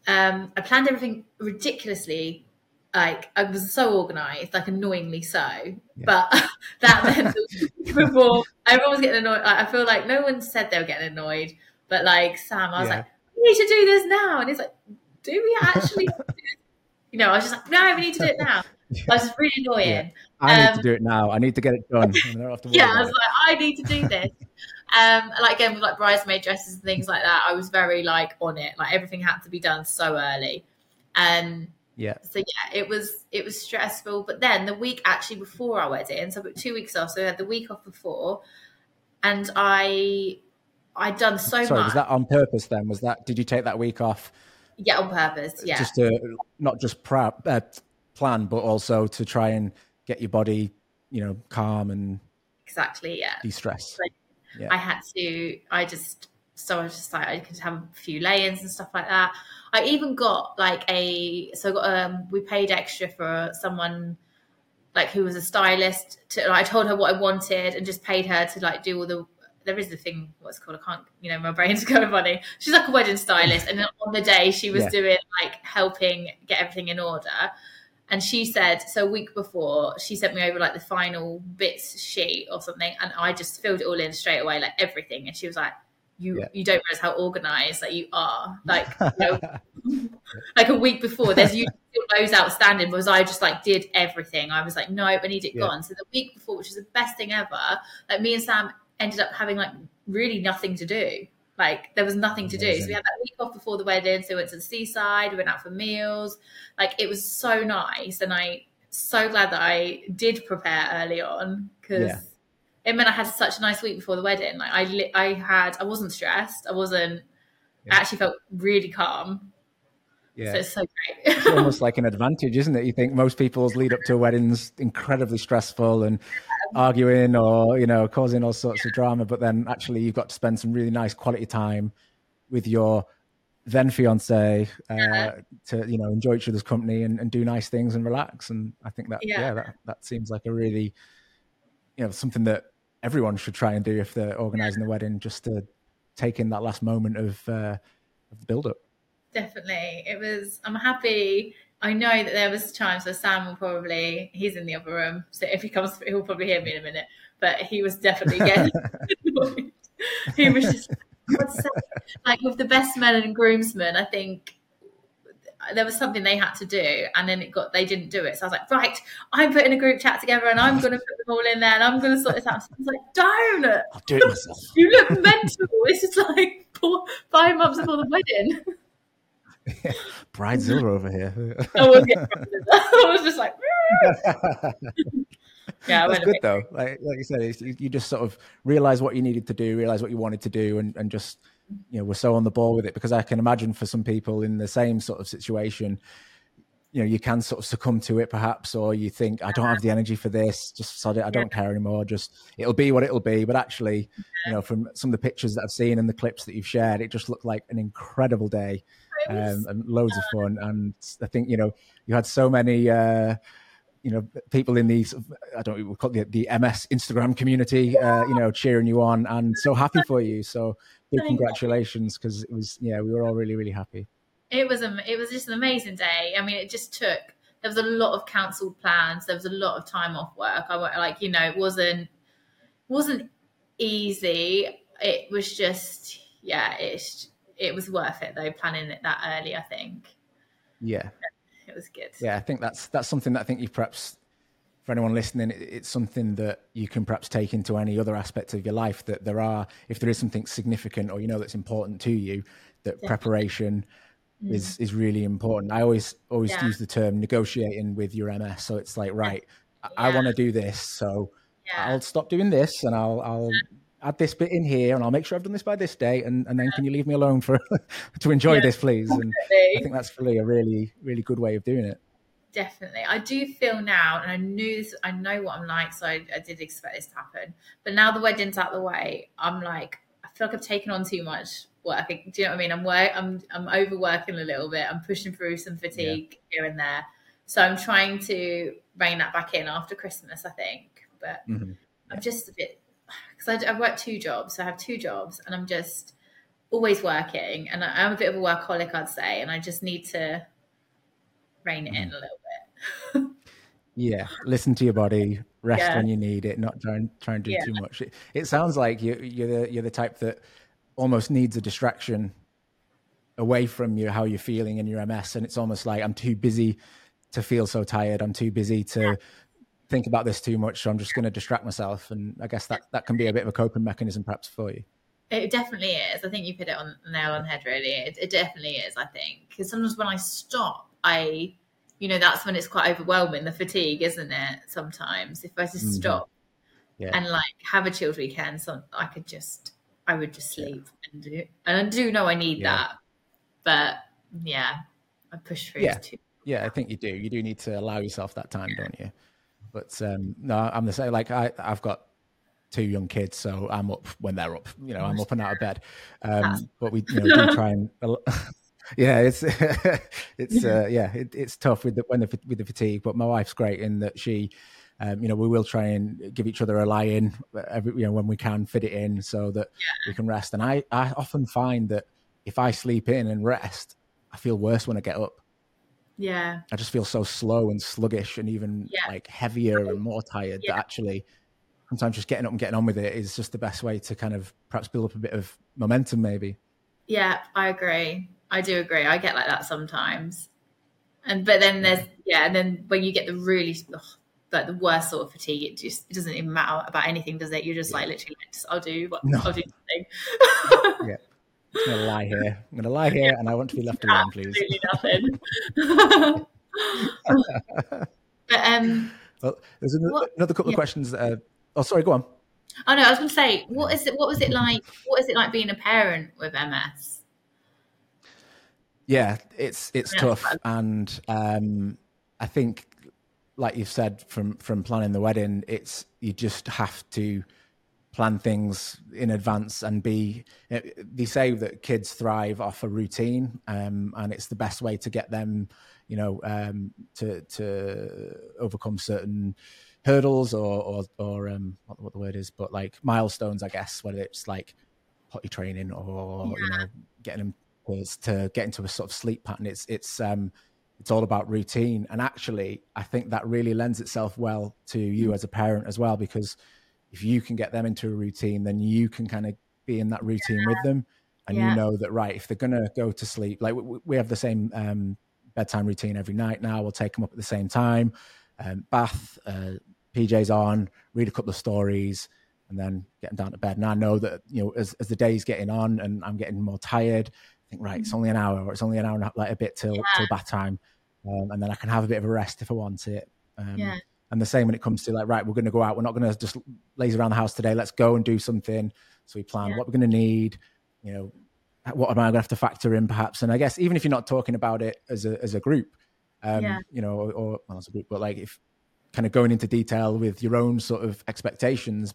Um, I planned everything ridiculously. Like I was so organized, like annoyingly so. Yeah. But that meant before everyone was getting annoyed. I feel like no one said they were getting annoyed, but like Sam, I was yeah. like, "We need to do this now," and he's like, "Do we actually?" you know, I was just like, "No, we need to do it now." I was really annoying. Yeah. I need um, to do it now. I need to get it done. yeah, I was like, I need to do this. um, like again with like bridesmaid dresses and things like that, I was very like on it. Like everything had to be done so early, and yeah. So yeah, it was it was stressful. But then the week actually before our wedding, so I took two weeks off. So I had the week off before, and I I'd done so Sorry, much. was that on purpose? Then was that? Did you take that week off? Yeah, on purpose. Yeah, just to not just prep, uh, plan, but also to try and get your body, you know, calm and exactly. Yeah, de-stress. Like, yeah. I had to. I just so I was just like I could have a few lay-ins and stuff like that. I even got like a so I got, um we paid extra for someone like who was a stylist to like, I told her what I wanted and just paid her to like do all the there is the thing what's called I can't you know my brain's kind of funny. She's like a wedding stylist and on the day she was yeah. doing like helping get everything in order. And she said, so a week before, she sent me over like the final bits sheet or something, and I just filled it all in straight away, like everything. And she was like, you yeah. you don't realize how organized that you are. Like you know, like a week before, there's usually loads outstanding. Was I just like did everything? I was like, no, I need it yeah. gone. So the week before, which is the best thing ever, like me and Sam ended up having like really nothing to do. Like there was nothing to Amazing. do. So we had that week off before the wedding. So we went to the seaside. We went out for meals. Like it was so nice, and I so glad that I did prepare early on because. Yeah it meant I had such a nice week before the wedding. Like I, I had, I wasn't stressed. I wasn't. Yeah. I actually felt really calm. Yeah, so it's so great. it's almost like an advantage, isn't it? You think most people's lead up to a wedding's incredibly stressful and arguing or you know causing all sorts of drama, but then actually you've got to spend some really nice quality time with your then fiance uh, yeah. to you know enjoy each other's company and, and, do nice things and relax. And I think that yeah. yeah, that that seems like a really you know something that everyone should try and do if they're organizing the wedding, just to take in that last moment of uh, of the build up. Definitely, it was. I'm happy. I know that there was times where Sam will probably he's in the other room, so if he comes, he'll probably hear me in a minute. But he was definitely getting he was just like with the best men and groomsmen. I think there was something they had to do and then it got they didn't do it so i was like right i'm putting a group chat together and i'm going to put them all in there and i'm going to sort this out so i was like don't i'll do it myself you look mental it's just like four, five months before the wedding. Bridezilla over here. I, was I was just like yeah that's good though. Like like you said you just sort of realize what you needed to do realize what you wanted to do and, and just you know we're so on the ball with it. Because I can imagine for some people in the same sort of situation, you know, you can sort of succumb to it perhaps, or you think I don't have the energy for this, just sod it, I don't care anymore, just it'll be what it'll be. But actually, you know, from some of the pictures that I've seen and the clips that you've shared, it just looked like an incredible day um, and loads of fun. And I think you know you had so many. Uh, you know people in these I don't know we call it the, the MS Instagram community uh, you know cheering you on and so happy for you. So big congratulations because it was yeah we were all really really happy. It was a, it was just an amazing day. I mean it just took there was a lot of cancelled plans. There was a lot of time off work. I like you know it wasn't wasn't easy. It was just yeah it's it was worth it though planning it that early i think yeah it was good yeah i think that's that's something that i think you've perhaps for anyone listening, it's something that you can perhaps take into any other aspect of your life. That there are, if there is something significant or you know that's important to you, that yeah. preparation mm. is is really important. I always always yeah. use the term negotiating with your MS. So it's like, right, yeah. I, I want to do this, so I'll stop doing this, and I'll I'll add this bit in here, and I'll make sure I've done this by this day, and and then can you leave me alone for to enjoy this, please? And I think that's really a really really good way of doing it definitely. I do feel now, and I knew this, I know what I'm like, so I, I, did expect this to happen. But now the wedding's out the way, I'm like, I feel like I've taken on too much work. Do you know what I mean? I'm work, I'm I'm overworking a little bit. I'm pushing through some fatigue yeah. here and there. So I'm trying to rein that back in after Christmas, I think. But mm-hmm. I'm just a bit because I've worked two jobs, so I have two jobs, and I'm just always working, and I, I'm a bit of a workaholic, I'd say, and I just need to rein it in a mm. little bit. yeah, listen to your body, rest yeah. when you need it, not try and try and do yeah. too much. It, it, sounds like you, you're the you're the type that almost needs a distraction away from you how you're feeling in your MS, and it's almost like I'm too busy to feel so tired. I'm too busy to. Think about this too much, so I'm just going to distract myself. And I guess that that can be a bit of a coping mechanism, perhaps for you. It definitely is. I think you put it on the nail on head. Really, it, it definitely is. I think because sometimes when I stop, I you know that's when it's quite overwhelming the fatigue isn't it sometimes if i just mm-hmm. stop yeah. and like have a chilled weekend so i could just I would just sleep yeah. and do. And I do know I need yeah. that, but yeah, I push through yeah. too. Yeah, I think you do. You do need to allow yourself that time, don't you? But um, no, I'm the same. Like I, I've got two young kids, so I'm up when they're up. You know, I'm up and out of bed. Um, but we, you know, do try and. yeah, it's it's uh, yeah, it, it's tough with the when the, with the fatigue. But my wife's great in that she, um, you know, we will try and give each other a lie in every you know when we can fit it in so that yeah. we can rest. And I I often find that if I sleep in and rest, I feel worse when I get up. Yeah. I just feel so slow and sluggish and even yeah. like heavier and more tired yeah. that actually sometimes just getting up and getting on with it is just the best way to kind of perhaps build up a bit of momentum maybe. Yeah, I agree. I do agree. I get like that sometimes. And but then there's yeah, and then when you get the really ugh, like the worst sort of fatigue, it just it doesn't even matter about anything, does it? You're just yeah. like literally like, I'll do what no. I'll do something. yeah. I'm gonna lie here. I'm gonna lie here, and I want to be left alone, please. Absolutely nothing. but um, well, there's another, what, another couple yeah. of questions. That are, oh, sorry, go on. Oh no, I was going to say, what is it? What was it like? What is it like being a parent with MS? Yeah, it's it's yeah, tough, and um, I think, like you've said, from from planning the wedding, it's you just have to plan things in advance and be they say that kids thrive off a routine um, and it's the best way to get them you know um, to to overcome certain hurdles or or, or um, what, what, the word is but like milestones i guess whether it's like potty training or yeah. you know getting them to, to get into a sort of sleep pattern it's it's um it's all about routine and actually i think that really lends itself well to you mm. as a parent as well because if you can get them into a routine, then you can kind of be in that routine yeah. with them. And yeah. you know that, right, if they're going to go to sleep, like we, we have the same um, bedtime routine every night now, we'll take them up at the same time, um, bath, uh, PJs on, read a couple of stories, and then get them down to bed. And I know that, you know, as, as the day's getting on and I'm getting more tired, I think, right, it's mm-hmm. only an hour or it's only an hour and like a bit till, yeah. till bath time. Um, and then I can have a bit of a rest if I want it. Um, yeah. And the same when it comes to like, right, we're going to go out. We're not going to just laze around the house today. Let's go and do something. So we plan yeah. what we're going to need. You know, what am I going to have to factor in, perhaps? And I guess even if you're not talking about it as a as a group, um, yeah. you know, or, or well, as a group, but like if kind of going into detail with your own sort of expectations,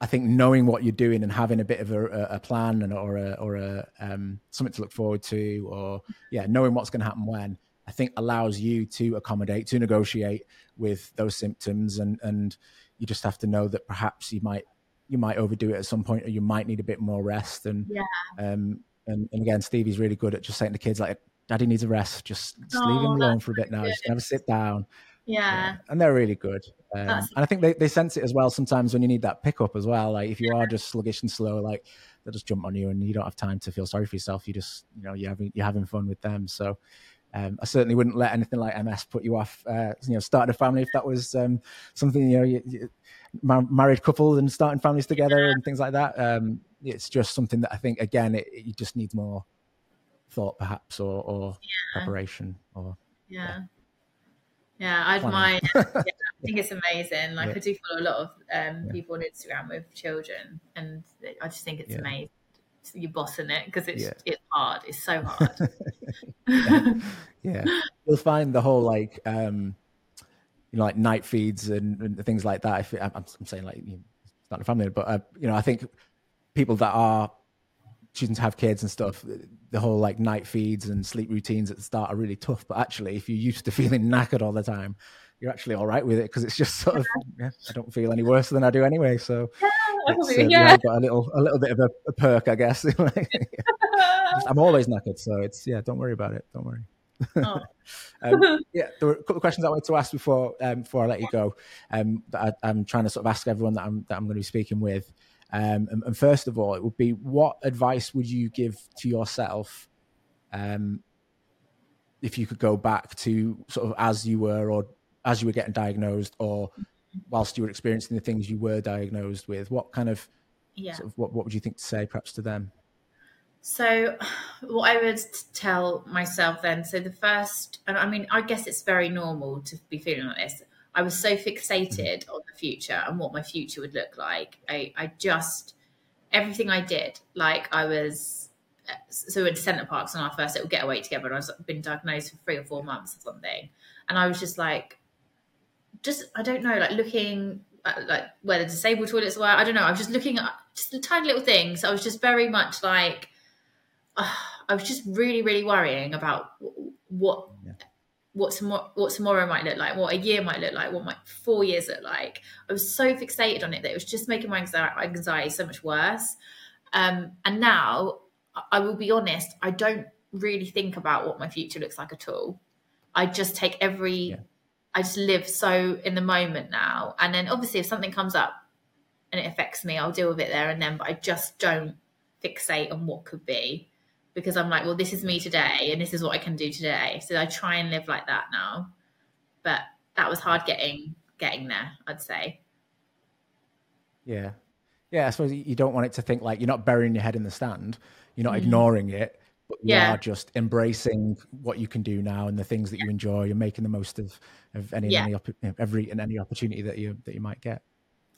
I think knowing what you're doing and having a bit of a, a plan and or a or a um, something to look forward to, or yeah, knowing what's going to happen when I think allows you to accommodate, to negotiate with those symptoms, and and you just have to know that perhaps you might you might overdo it at some point, or you might need a bit more rest. And yeah. um, and, and again, Stevie's really good at just saying to kids like, "Daddy needs a rest. Just, just oh, leave him alone for a bit now. Good. Just have a sit down." Yeah. yeah. and they're really good. Um, and I think they, they sense it as well sometimes when you need that pickup as well. Like if you yeah. are just sluggish and slow, like they'll just jump on you and you don't have time to feel sorry for yourself. You just, you know, you're having, you're having fun with them. So um, I certainly wouldn't let anything like MS put you off. Uh, you know, starting a family if that was um, something you know, you, you, married couple and starting families together yeah. and things like that. Um, it's just something that I think again, it, it just needs more thought, perhaps, or, or yeah. preparation, or yeah. Yeah, I admire. yeah, I think it's amazing. Like I do follow a lot of um, people on Instagram with children, and I just think it's amazing you're bossing it because it's yeah. it's hard. It's so hard. yeah. yeah. you'll find the whole like um, you know like night feeds and, and things like that. If I'm, I'm, saying like you know, it's not a family, but uh, you know I think people that are choosing to have kids and stuff, the whole like night feeds and sleep routines at the start are really tough. But actually, if you're used to feeling knackered all the time, you're actually all right with it because it's just sort of yeah, I don't feel any worse than I do anyway. So yeah, uh, yeah. got a little a little bit of a, a perk, I guess. I'm always knackered, so it's yeah. Don't worry about it. Don't worry. Oh. um, yeah, there were a couple of questions I wanted to ask before um, before I let you go. Um, that I, am trying to sort of ask everyone that I'm that I'm going to be speaking with. Um, and, and, first of all, it would be what advice would you give to yourself um, if you could go back to sort of as you were or as you were getting diagnosed or whilst you were experiencing the things you were diagnosed with? What kind of, yeah. Sort of, what, what would you think to say perhaps to them? So, what I would tell myself then, so the first, and I mean, I guess it's very normal to be feeling like this. I was so fixated mm-hmm. on the future and what my future would look like. I, I just everything I did, like I was, so we went to Center Parcs on our first little getaway together, and I was been diagnosed for three or four months or something, and I was just like, just I don't know, like looking at, like where the disabled toilets were. I don't know. I was just looking at just the tiny little things. I was just very much like, uh, I was just really, really worrying about what. Yeah what tomorrow what tomorrow might look like, what a year might look like, what my four years look like. I was so fixated on it that it was just making my anxiety so much worse. Um, and now I will be honest, I don't really think about what my future looks like at all. I just take every yeah. I just live so in the moment now. And then obviously if something comes up and it affects me, I'll deal with it there and then, but I just don't fixate on what could be because I'm like, well, this is me today and this is what I can do today. So I try and live like that now. But that was hard getting getting there, I'd say. Yeah. Yeah, I suppose you don't want it to think like you're not burying your head in the sand, You're not mm. ignoring it, but you yeah. are just embracing what you can do now and the things that you enjoy. You're making the most of of any yeah. and any every and any opportunity that you that you might get.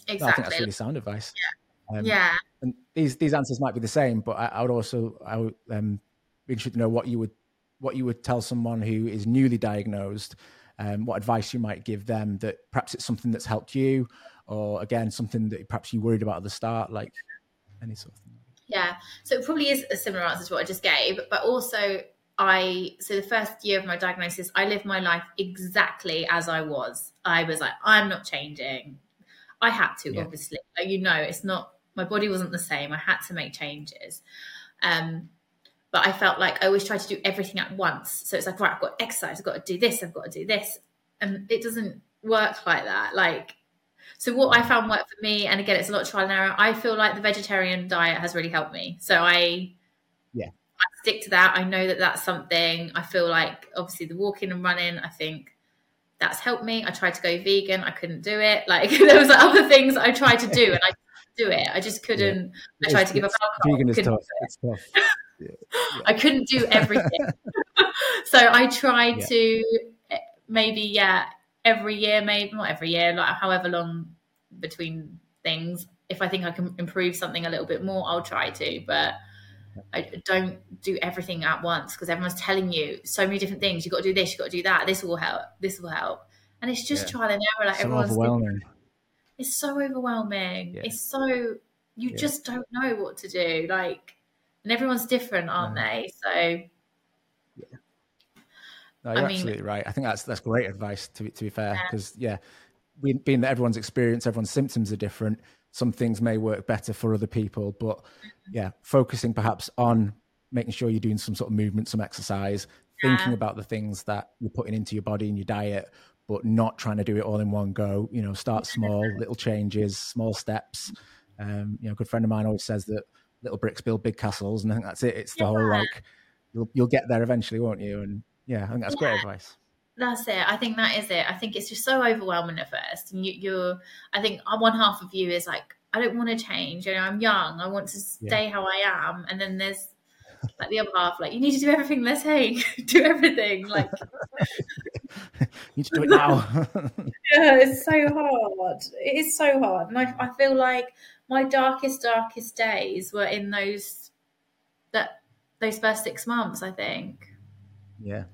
Exactly. No, I think that's really sound advice. Yeah. Um, yeah. And these these answers might be the same, but I, I would also I would um, be interested to know what you would what you would tell someone who is newly diagnosed. Um, what advice you might give them that perhaps it's something that's helped you, or again something that perhaps you worried about at the start, like any sort of thing. Yeah, so it probably is a similar answer to what I just gave, but also I so the first year of my diagnosis, I lived my life exactly as I was. I was like, I'm not changing. I had to, yeah. obviously. Like, you know, it's not my body wasn't the same. I had to make changes. Um, but I felt like I always tried to do everything at once. So it's like, right, I've got exercise, I've got to do this, I've got to do this. And it doesn't work like that. Like, so what I found worked for me, and again, it's a lot of trial and error. I feel like the vegetarian diet has really helped me. So I, yeah, I stick to that. I know that that's something. I feel like obviously the walking and running. I think that's helped me. I tried to go vegan, I couldn't do it. Like there was other things I tried to do, and I do it. I just couldn't. Yeah. I tried to give up alcohol. Vegan is tough. It's tough. Yeah. Yeah. I couldn't do everything. so I tried to eh, maybe yeah every year, maybe not every year, like however long between things. If I think I can improve something a little bit more, I'll try to. But I don't do everything at once because everyone's telling you so many different things. You've got to do this, you've got to do that. This will help. This will help. And it's just trial and error. Like so everyone's overwhelming. It's so overwhelming. Yeah. It's so you yeah. just don't know what to do. Like, and everyone's different, aren't they? So, yeah. No, you're I mean, absolutely right. I think that's that's great advice. To be to be fair, because yeah, we, being that everyone's experience, everyone's symptoms are different. Some things may work better for other people, but mm-hmm. yeah, focusing perhaps on making sure you're doing some sort of movement, some exercise, thinking about the things that you're putting into your body and your diet, but not trying to do it all in one go. You know, start small, little changes, small steps. Um, you know, a good friend of mine always says that little bricks build big castles, and I think that's it. It's the yeah. whole like you'll you'll get there eventually, won't you? And yeah, I think that's yeah. great advice. That's it. I think that is it. I think it's just so overwhelming at first, and you, you're. I think one half of you is like, I don't want to change. You know, I'm young. I want to stay yeah. how I am, and then there's like the other half, like you need to do everything they're saying, do everything. Like you need to do it now. yeah, it's so hard. It is so hard, and I, I feel like my darkest, darkest days were in those that those first six months. I think. Yeah,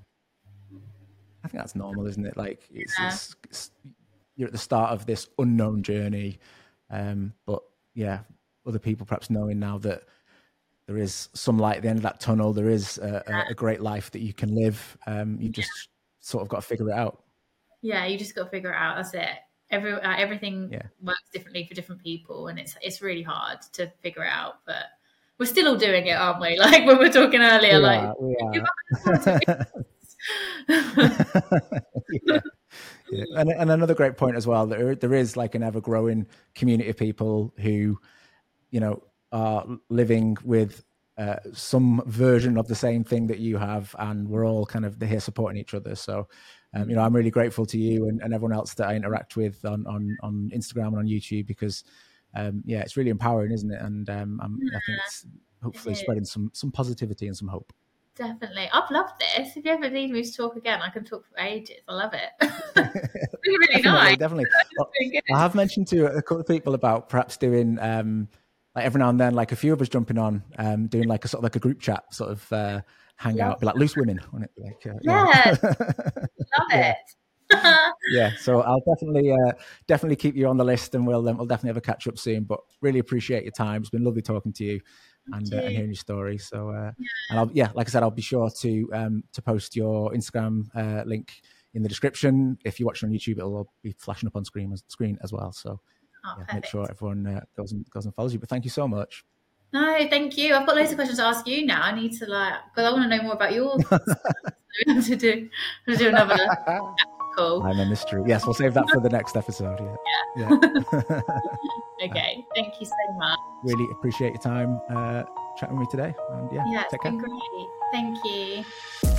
I think that's normal, isn't it? Like it's, yeah. it's, it's you're at the start of this unknown journey, um, but yeah, other people perhaps knowing now that there is some light at the end of that tunnel. There is a, a, a great life that you can live. Um, you just yeah. sort of got to figure it out. Yeah, you just got to figure it out. That's it. Every uh, everything yeah. works differently for different people, and it's it's really hard to figure it out. But we're still all doing it, aren't we? Like when we were talking earlier, we like are, we are. yeah. yeah. And, and another great point as well. There there is like an ever growing community of people who, you know, are living with uh, some version of the same thing that you have, and we're all kind of here supporting each other. So, um, you know, I'm really grateful to you and, and, everyone else that I interact with on on, on Instagram and on YouTube because, um, yeah, it's really empowering, isn't it? And um, i think it's hopefully spreading some some positivity and some hope. Definitely, I've loved this. If you ever need me to talk again, I can talk for ages. I love it. really, really definitely, nice. Definitely, I have mentioned to a couple of people about perhaps doing. Um, like every now and then, like a few of us jumping on, um, doing like a sort of like a group chat, sort of uh, hangout, yeah. be like loose women on it. Like, uh, yeah, love it. yeah, so I'll definitely uh, definitely keep you on the list, and we'll um, we'll definitely have a catch up soon. But really appreciate your time. It's been lovely talking to you and, uh, and hearing your story. So uh, yeah. and I'll yeah, like I said, I'll be sure to um, to post your Instagram uh, link in the description. If you're watching on YouTube, it'll be flashing up on screen screen as well. So oh, yeah, make sure everyone uh, goes and goes and follows you. But thank you so much. No, thank you. I've got loads of questions to ask you now. I need to like because I want to know more about your. to do to do another cool. I'm a mystery. Yes, we'll save that for the next episode. Yeah. Yeah. yeah. okay. Thank you so much. Really appreciate your time uh, chatting with me today. And yeah, yeah take care. great. Thank you.